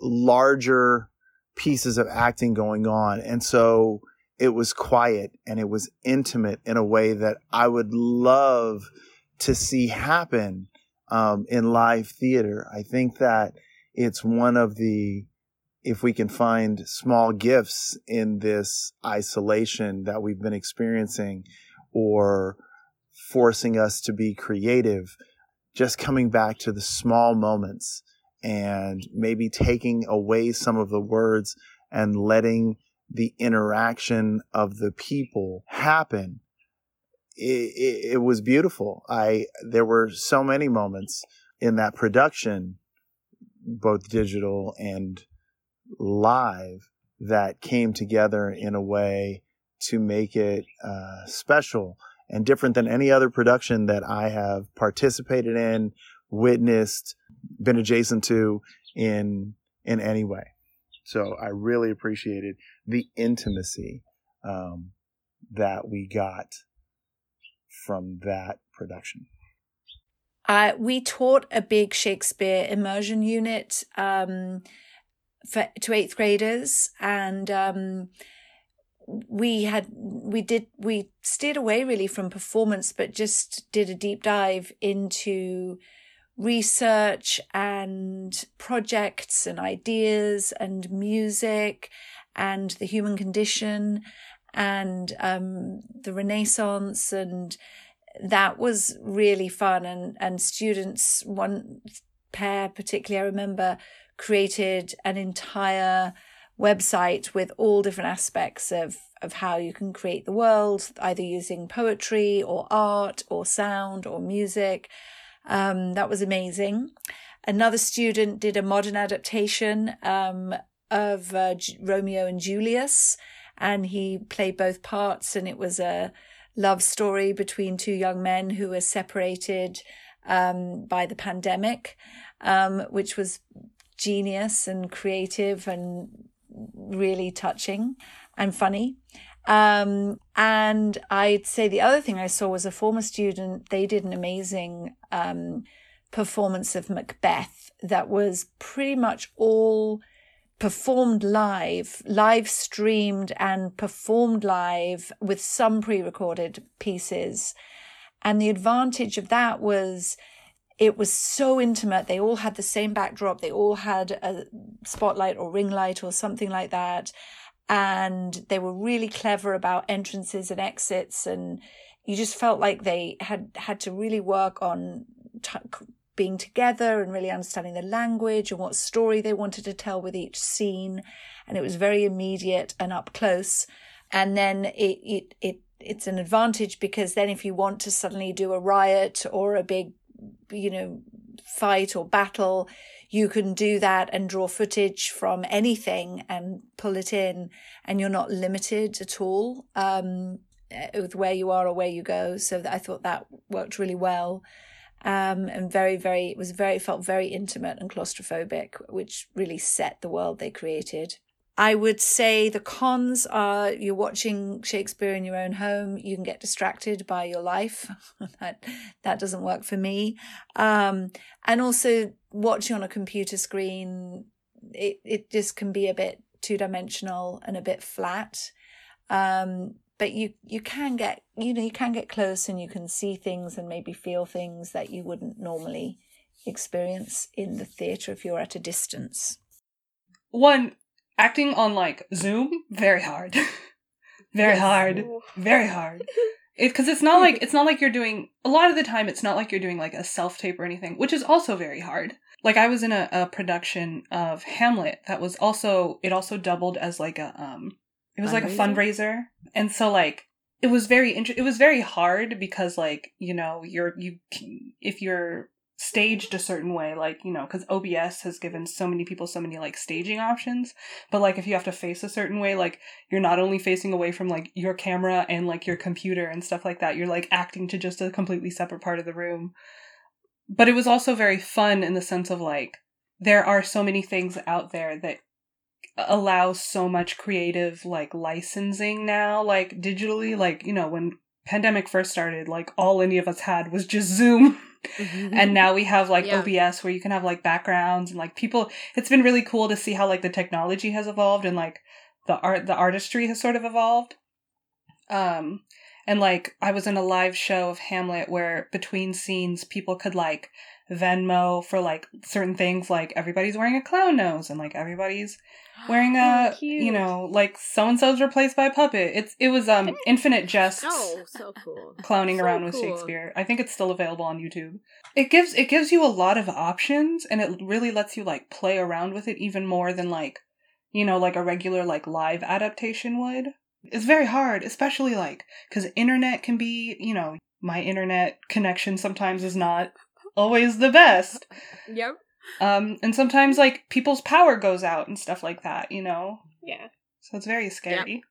larger pieces of acting going on. And so it was quiet and it was intimate in a way that I would love to see happen um, in live theater. I think that it's one of the, if we can find small gifts in this isolation that we've been experiencing or forcing us to be creative, just coming back to the small moments and maybe taking away some of the words and letting the interaction of the people happen. It, it, it, was beautiful. I there were so many moments in that production, both digital and live, that came together in a way to make it uh, special and different than any other production that I have participated in, witnessed, been adjacent to in in any way. So I really appreciated the intimacy um, that we got from that production. Uh, we taught a big Shakespeare immersion unit um, for to eighth graders, and um, we had we did we steered away really from performance, but just did a deep dive into research and projects and ideas and music and the human condition and um, the Renaissance and that was really fun. And and students one pair particularly I remember created an entire website with all different aspects of of how you can create the world either using poetry or art or sound or music um, that was amazing. Another student did a modern adaptation um, of uh, Romeo and Julius, and he played both parts, and it was a love story between two young men who were separated um, by the pandemic, um, which was genius and creative and really touching and funny. Um, and I'd say the other thing I saw was a former student. They did an amazing um, performance of Macbeth that was pretty much all performed live, live streamed and performed live with some pre recorded pieces. And the advantage of that was it was so intimate. They all had the same backdrop. They all had a spotlight or ring light or something like that. And they were really clever about entrances and exits. And you just felt like they had had to really work on t- being together and really understanding the language and what story they wanted to tell with each scene. And it was very immediate and up close. And then it, it, it, it's an advantage because then if you want to suddenly do a riot or a big, you know, fight or battle, you can do that and draw footage from anything and pull it in and you're not limited at all um, with where you are or where you go. So I thought that worked really well um, and very, very, it was very, felt very intimate and claustrophobic, which really set the world they created. I would say the cons are you're watching Shakespeare in your own home. You can get distracted by your life. that that doesn't work for me. Um, and also watching on a computer screen, it it just can be a bit two dimensional and a bit flat. Um, but you you can get you know you can get close and you can see things and maybe feel things that you wouldn't normally experience in the theater if you're at a distance one acting on like zoom? Very hard. Very Yes. hard. Very hard. Because it's not like it's not like you're doing a lot of the time it's not like you're doing like a self tape or anything which is also very hard. Like i was in a, a production of hamlet that was also it also doubled as like a um it was like a Fundraiser? and so like it was very it was very hard because like you know you're you if you're staged a certain way like you know because obs has given so many people so many like staging options. But like if you have to face a certain way like you're not only facing away from like your camera and like your computer and stuff like that you're like acting to just a completely separate part of the room. But it was also very fun in the sense of like there are so many things out there that allow so much creative like licensing now like digitally like you know when pandemic first started like all any of us had was just zoom. And now we have like Yeah. OBS where you can have like backgrounds and like people it's been really cool to see how like the technology has evolved and like the art the artistry has sort of evolved. Um and like I was in a live show of Hamlet where between scenes people could like Venmo for like certain things like everybody's wearing a clown nose and like everybody's wearing a Oh, you know like so and so's replaced by a puppet. It's it was um infinite jests Oh, so cool. clowning So around with. Shakespeare. I think it's still available on YouTube. It gives it gives you a lot of options and it really lets you like play around with it even more than like you know like a regular like live adaptation would. It's very hard, especially like cuz internet can be, you know, my internet connection sometimes is not always the best. Yep. Um and sometimes like people's power goes out and stuff like that, you know. Yeah. So it's very scary.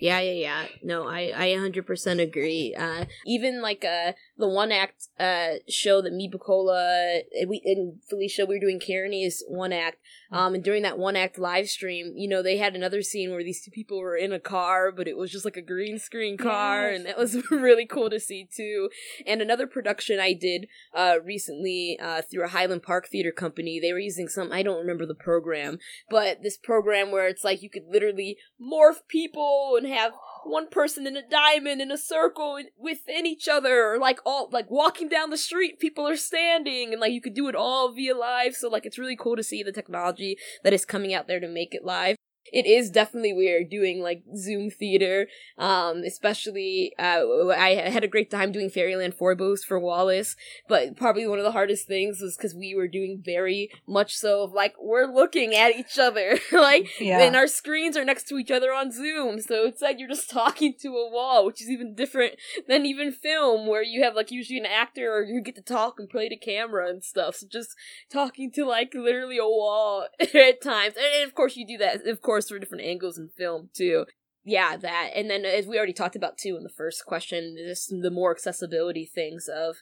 Yeah, yeah, yeah. No, I, I 100% agree. Uh, even like uh, the one act uh, show that me, Bukola, and we and Felicia, we were doing Kearney's one act. Um, and during that one act live stream, you know, they had another scene where these two people were in a car, but it was just like a green screen car, and that was really cool to see too. And another production I did uh, recently uh, through a Highland Park Theater Company, they were using some, I don't remember the program, but this program where it's like you could literally morph people and have one person in a diamond in a circle in- within each other or like all like walking down the street people are standing and like you could do it all via live so like it's really cool to see the technology that is coming out there to make it live it is definitely weird doing like zoom theater um especially uh i had a great time doing fairyland foibles for wallace but probably one of the hardest things was because we were doing very much so of like we're looking at each other like Yeah. and our screens are next to each other on zoom so it's like you're just talking to a wall which is even different than even film where you have like usually an actor or you get to talk and play to camera and stuff so just talking to like literally a wall at times and, and of course you do that of course for different angles in film too. Yeah that and then as we already talked about too in the first question just the more accessibility things of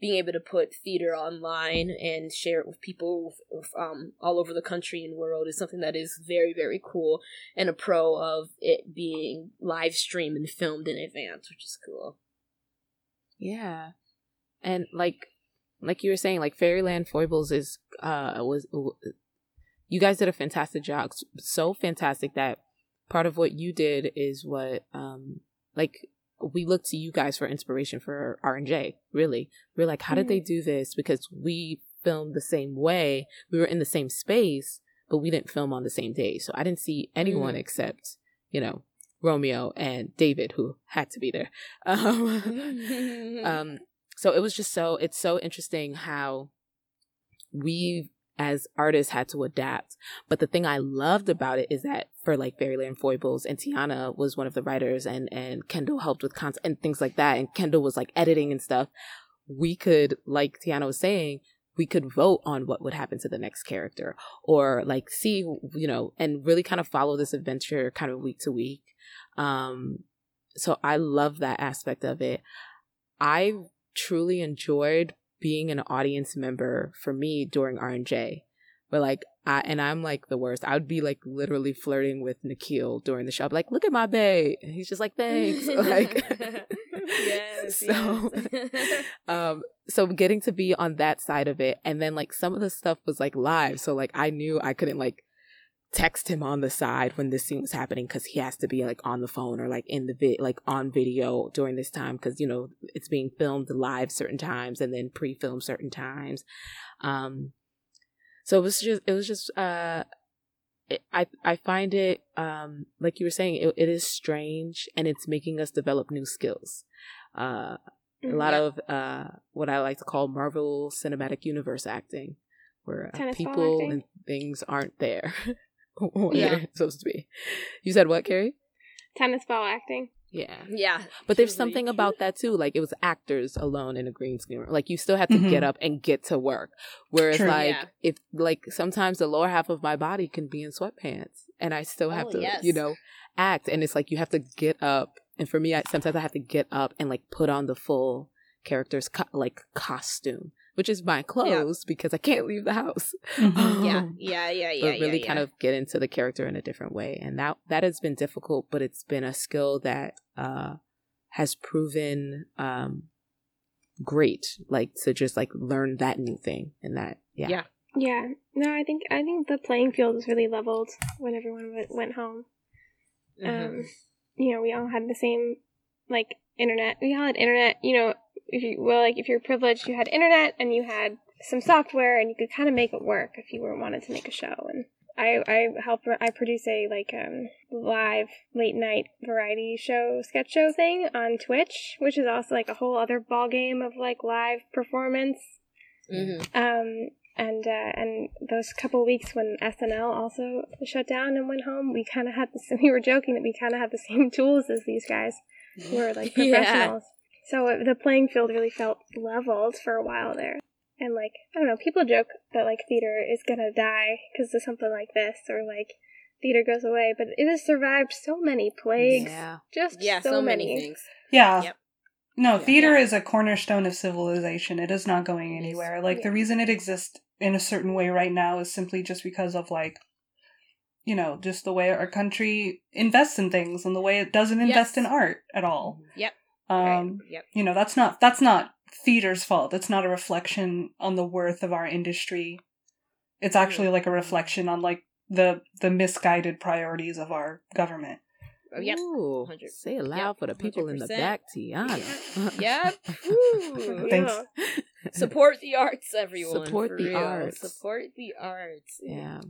being able to put theater online and share it with people um, all over the country and world is something that is very very cool and a pro of it being live streamed and filmed in advance which is cool. Yeah. And like like you were saying like fairyland foibles is uh was you guys did a fantastic job so fantastic that part of what you did is what um like we look to you guys for inspiration for R&J, really. We're like, how did they mm-hmm. do this? Because we filmed the same way. We were in the same space, but we didn't film on the same day. So I didn't see anyone mm. except, you know, Romeo and David, who had to be there. Um, um, so it was just so, it's so interesting how we as artists had to adapt. But the thing I loved about it is that for like Fairyland Foibles and Tiana was one of the writers and and Kendall helped with content and things like that and Kendall was like editing and stuff. We could like Tiana was saying, we could vote on what would happen to the next character or like see, you know, and really kind of follow this adventure kind of week to week. Um so I love that aspect of it. I truly enjoyed being an audience member for me during R&J. But like I and I'm like the worst. I would be like literally flirting with Nikhil during the show. I'd like, look at my bae. And he's just like, thanks. like yes. so yes. um so getting to be on that side of it and then like some of the stuff was like live. So like I knew I couldn't like text him on the side when this scene was happening because he has to be like on the phone or like in the vid like on video during this time because you know it's being filmed live certain times and then pre-filmed certain times. Um so it was just it was just uh it, I I find it um like you were saying it, it is strange and it's making us develop new skills. Uh a lot mm-hmm. of uh what I like to call Marvel Cinematic Universe acting where uh, people and things aren't there what yeah. they're supposed to be. You said what, Carrie? Tennis ball acting. Yeah. Yeah. But there's something about that too. Like it was actors alone in a green screen. Like you still have to mm-hmm. get up and get to work. Whereas True, like yeah. if like sometimes the lower half of my body can be in sweatpants and I still have oh, to, yes. you know, act. And it's like you have to get up. And for me, I, sometimes I have to get up and like put on the full character's co- like costume which is my clothes yeah. because I can't leave the house. Mm-hmm. yeah, yeah, yeah, yeah. But really yeah, kind yeah. of get into the character in a different way, and that that has been difficult, but it's been a skill that uh, has proven um, great. Like to just like learn that new thing and that yeah. Yeah. Yeah. No, I think I think the playing field was really leveled when everyone went, went home. Mm-hmm. Um, you know, we all had the same like internet. We all had internet. You know, if you well like if you're privileged you had internet and you had some software and you could kind of make it work if you were wanted to make a show and I I help I produce a like um live late night variety show sketch show thing on Twitch, which is also like a whole other ball game of like live performance. Mm-hmm. Um and uh, and those couple weeks when SNL also shut down and went home, we kind of had the we were joking that we kind of had the same tools as these guys who are like professionals. So uh, the playing field really felt leveled for a while there. And like, I don't know, people joke that like theater is gonna die because of something like this, or like theater goes away, but it has survived so many plagues. Yeah. Just yeah, so, so many. many. things. Yeah. Yep. No, theater yeah. is a cornerstone of civilization. It is not going anywhere. Like yeah. the reason it exists in a certain way right now is simply just because of like you know, just the way our country invests in things and the way it doesn't invest yes. in art at all. Yep. Um, right. Yep. You know, that's not that's not theater's fault. It's not a reflection on the worth of our industry. It's actually mm. like a reflection on like the the misguided priorities of our government. Oh, yep. Ooh, say it loud yep. for the people 100%. in the back, Tiana. yep. Ooh, Thanks. Yeah. Support the arts, everyone. Support the real. arts. Support the arts. Yeah.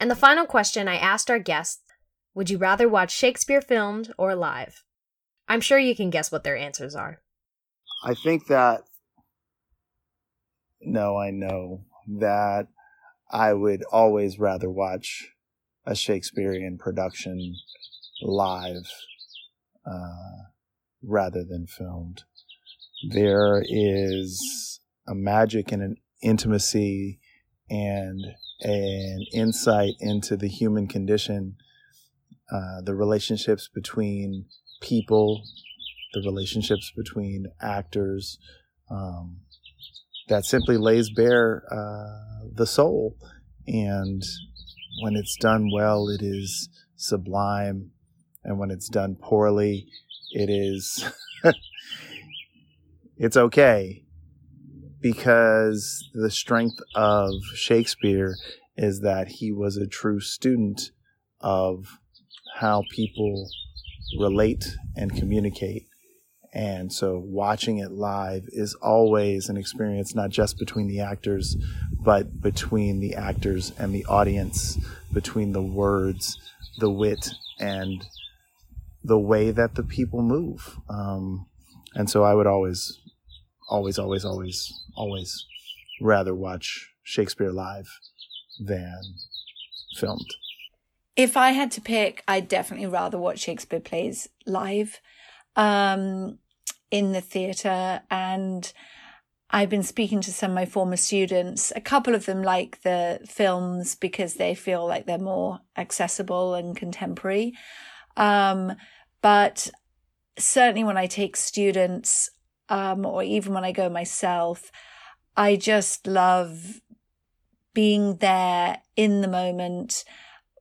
And the final question I asked our guests Would you rather watch Shakespeare filmed or live? I'm sure you can guess what their answers are. I think that. No, I know that I would always rather watch a Shakespearean production live uh, rather than filmed. There is a magic and an intimacy and an insight into the human condition, uh, the relationships between people, the relationships between actors, um, that simply lays bare uh, the soul. And when it's done well, it is sublime. And when it's done poorly, it is, it's okay. Because the strength of Shakespeare is that he was a true student of how people relate and communicate. And so watching it live is always an experience, not just between the actors, but between the actors and the audience, between the words, the wit, and the way that the people move. Um, and so I would always, always, always, always, always rather watch Shakespeare live than filmed. If I had to pick, I'd definitely rather watch Shakespeare plays live um, in the theatre. And I've been speaking to some of my former students. A couple of them like the films because they feel like they're more accessible and contemporary. Um, but certainly when I take students, um, or even when I go myself, I just love being there in the moment,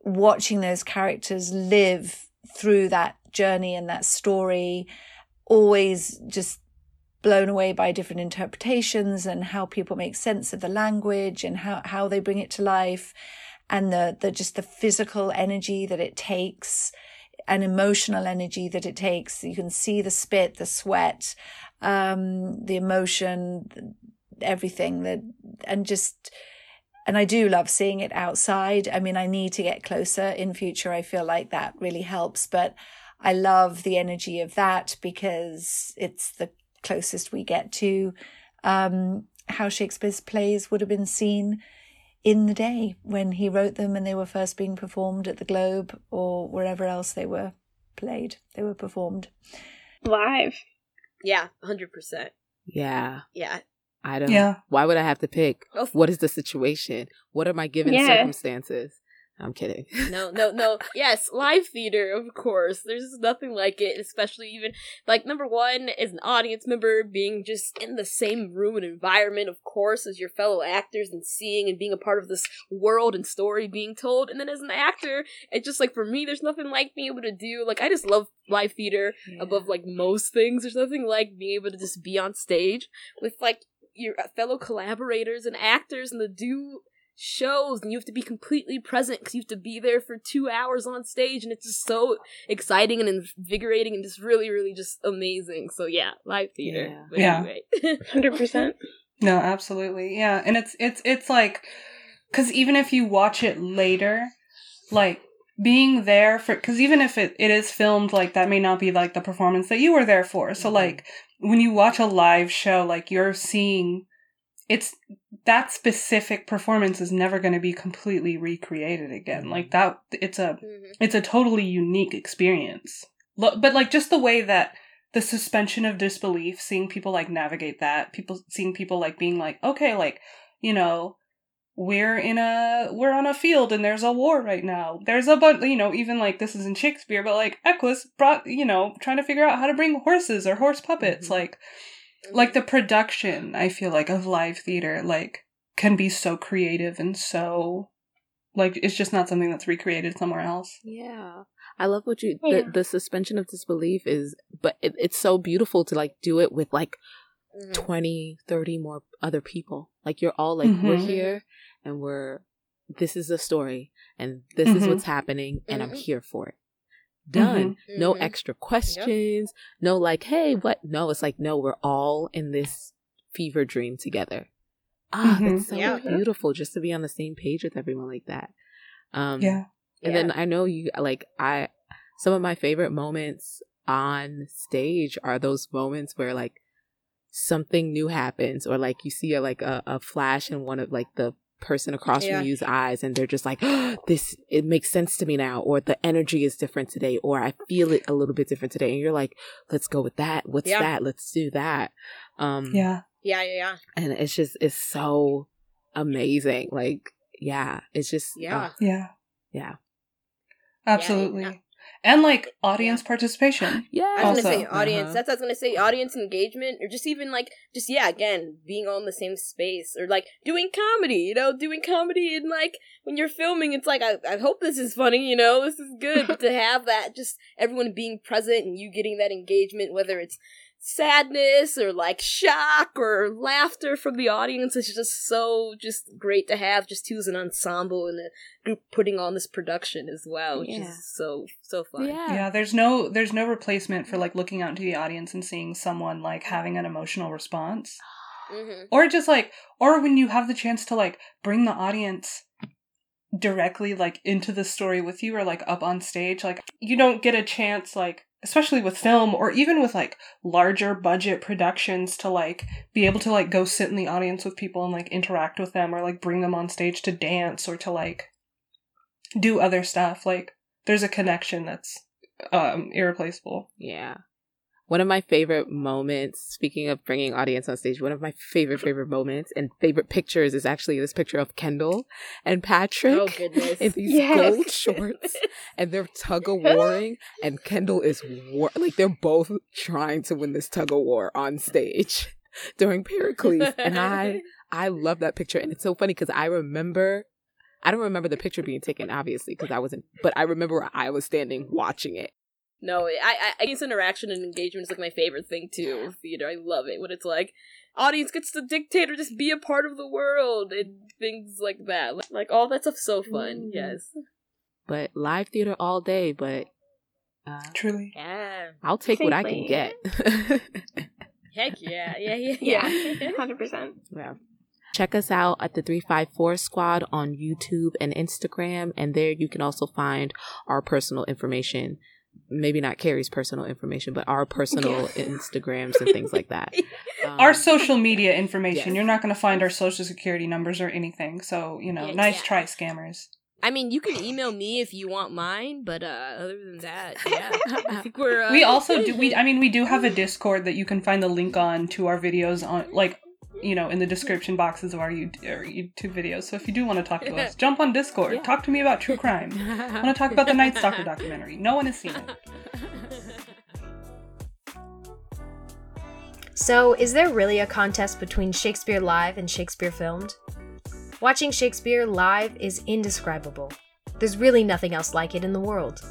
watching those characters live through that journey and that story, always just blown away by different interpretations and how people make sense of the language and how, how they bring it to life and the, the just the physical energy that it takes and emotional energy that it takes. You can see the spit, the sweat, um, the emotion, everything that, and just, and I do love seeing it outside. I mean, I need to get closer in future. I feel like that really helps, but I love the energy of that because it's the closest we get to um, how Shakespeare's plays would have been seen in the day when he wrote them and they were first being performed at the Globe or wherever else they were played, they were performed. Live. Yeah, hundred percent. Yeah. Yeah. I don't. Yeah. Why would I have to pick? What is the situation? What are my given Yeah. circumstances? I'm kidding. No, no, no. Yes, live theater, of course. There's nothing like it, especially even like number one as an audience member, being just in the same room and environment, of course, as your fellow actors and seeing and being a part of this world and story being told. And then as an actor, it's just like for me, there's nothing like being able to do like I just love live theater above like most things. There's nothing like being able to just be on stage with like your fellow collaborators and actors and to do shows and you have to be completely present because you have to be there for two hours on stage and it's just so exciting and invigorating and just really really just amazing so yeah live theater Yeah. Yeah. anyway. 100%. No, absolutely. Yeah, and it's it's it's like cuz even if you watch it later, like being there for cuz even if it, it is filmed like that may not be like the performance that you were there for. So Mhm. like when you watch a live show like you're seeing it's that specific performance is never going to be completely recreated again. Like that it's a Mhm. it's a totally unique experience. But like just the way that the suspension of disbelief, seeing people like navigate that, people seeing people like being like, okay, like you know, we're in a we're on a field and there's a war right now. There's a bunch, you know, even like this is in Shakespeare, but like Equus brought, you know, trying to figure out how to bring horses or horse puppets, Mhm. like like the production i feel like of live theater like can be so creative and so like it's just not something that's recreated somewhere else Yeah. I love what you Yeah. the, the suspension of disbelief is but it, it's so beautiful to like do it with like Mhm. 20 30 more other people like you're all like we're Mhm. here and we're this is the story and this is Mhm. what's happening and i'm Mhm. here for it done no Mhm. extra questions no like hey what no it's like no we're all in this fever dream together ah that's so Yeah. beautiful just to be on the same page with everyone like that um yeah and then I know you like I some of my favorite moments on stage are those moments where like something new happens or like you see a like a, a flash in one of like the person across Yeah. from you's eyes and they're just like this it makes sense to me now or the energy is different today or I feel it a little bit different today and you're like let's go with that. What's Yeah. that? Let's do that. Um yeah. Yeah yeah yeah. and it's just it's so amazing. Like yeah it's just Yeah. uh, yeah. Yeah. Absolutely yeah. And like audience participation. Yeah. I was gonna say audience. Uh-huh. That's what I was gonna say. Audience engagement, or just even like, just yeah, again, being all in the same space, or like doing comedy. You know, doing comedy and like when you're filming, it's like I, I hope this is funny. You know, this is good. but to have that, just everyone being present and you getting that engagement, whether it's sadness or like shock or laughter from the audience, is just so just great to have. Just too as an ensemble and a group putting on this production as well, which Yeah. is so so fun. Yeah. Yeah, there's no there's no replacement for like looking out into the audience and seeing someone like having an emotional response. hmm Or just like or when you have the chance to like bring the audience directly like into the story with you or like up on stage like you don't get a chance like especially with film or even with like larger budget productions to like be able to like go sit in the audience with people and like interact with them or like bring them on stage to dance or to like do other stuff like there's a connection that's um irreplaceable Yeah. One of my favorite moments, speaking of bringing audience on stage, one of my favorite, favorite moments and favorite pictures is actually this picture of Kendall and Patrick Oh goodness. in these Yes. gold shorts and they're tug of warring and Kendall is war like they're both trying to win this tug of war on stage during Pericles. And I I love that picture and it's so funny because I remember I don't remember the picture being taken, obviously, because I wasn't. But I remember I was standing watching it. No, I, I, I guess interaction and engagement is like my favorite thing too. Theater, I love it when it's like audience gets to dictate or just be a part of the world and things like that. Like, like all that stuff's so fun. Mm. Yes. But live theater all day. But uh, truly Yeah. I'll take what I can get. Heck yeah. Yeah. Yeah. Yeah, Yeah. hundred percent. yeah. Check us out at the 354 Squad on YouTube and Instagram. And there you can also find our personal information. Maybe not Carrie's personal information, but our personal Instagrams and things like that. Um, our social media information yes. you're not going to find our social security numbers or anything so you know Yeah, nice yeah. try scammers I mean, you can email me if you want mine, but uh other than that, yeah. I think we're. Uh, we also do we i mean we do have a discord that you can find the link on to our videos on like you know in the description boxes of our YouTube, our YouTube videos so if you do want to talk to us jump on discord Yeah. talk to me about true crime i want to talk about the night stalker documentary no one has seen it So, is there really a contest between Shakespeare Live and Shakespeare Filmed? Watching Shakespeare live is indescribable. There's really nothing else like it in the world.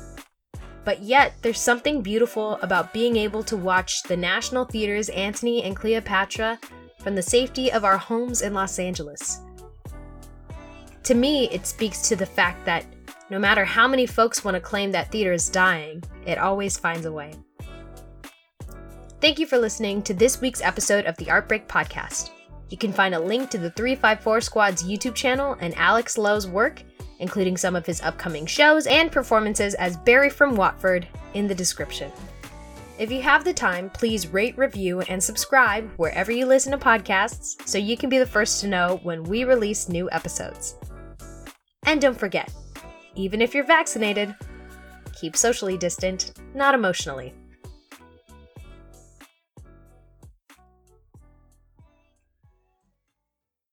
But yet, there's something beautiful about being able to watch the National Theater's Antony and Cleopatra from the safety of our homes in Los Angeles. To me, it speaks to the fact that no matter how many folks want to claim that theater is dying, it always finds a way. Thank you for listening to this week's episode of the Art Break Podcast. You can find a link to the 354 Squad's YouTube channel and Alex Lowe's work, including some of his upcoming shows and performances as Barry from Watford, in the description. If you have the time, please rate, review, and subscribe wherever you listen to podcasts so you can be the first to know when we release new episodes. And don't forget, even if you're vaccinated, keep socially distant, not emotionally.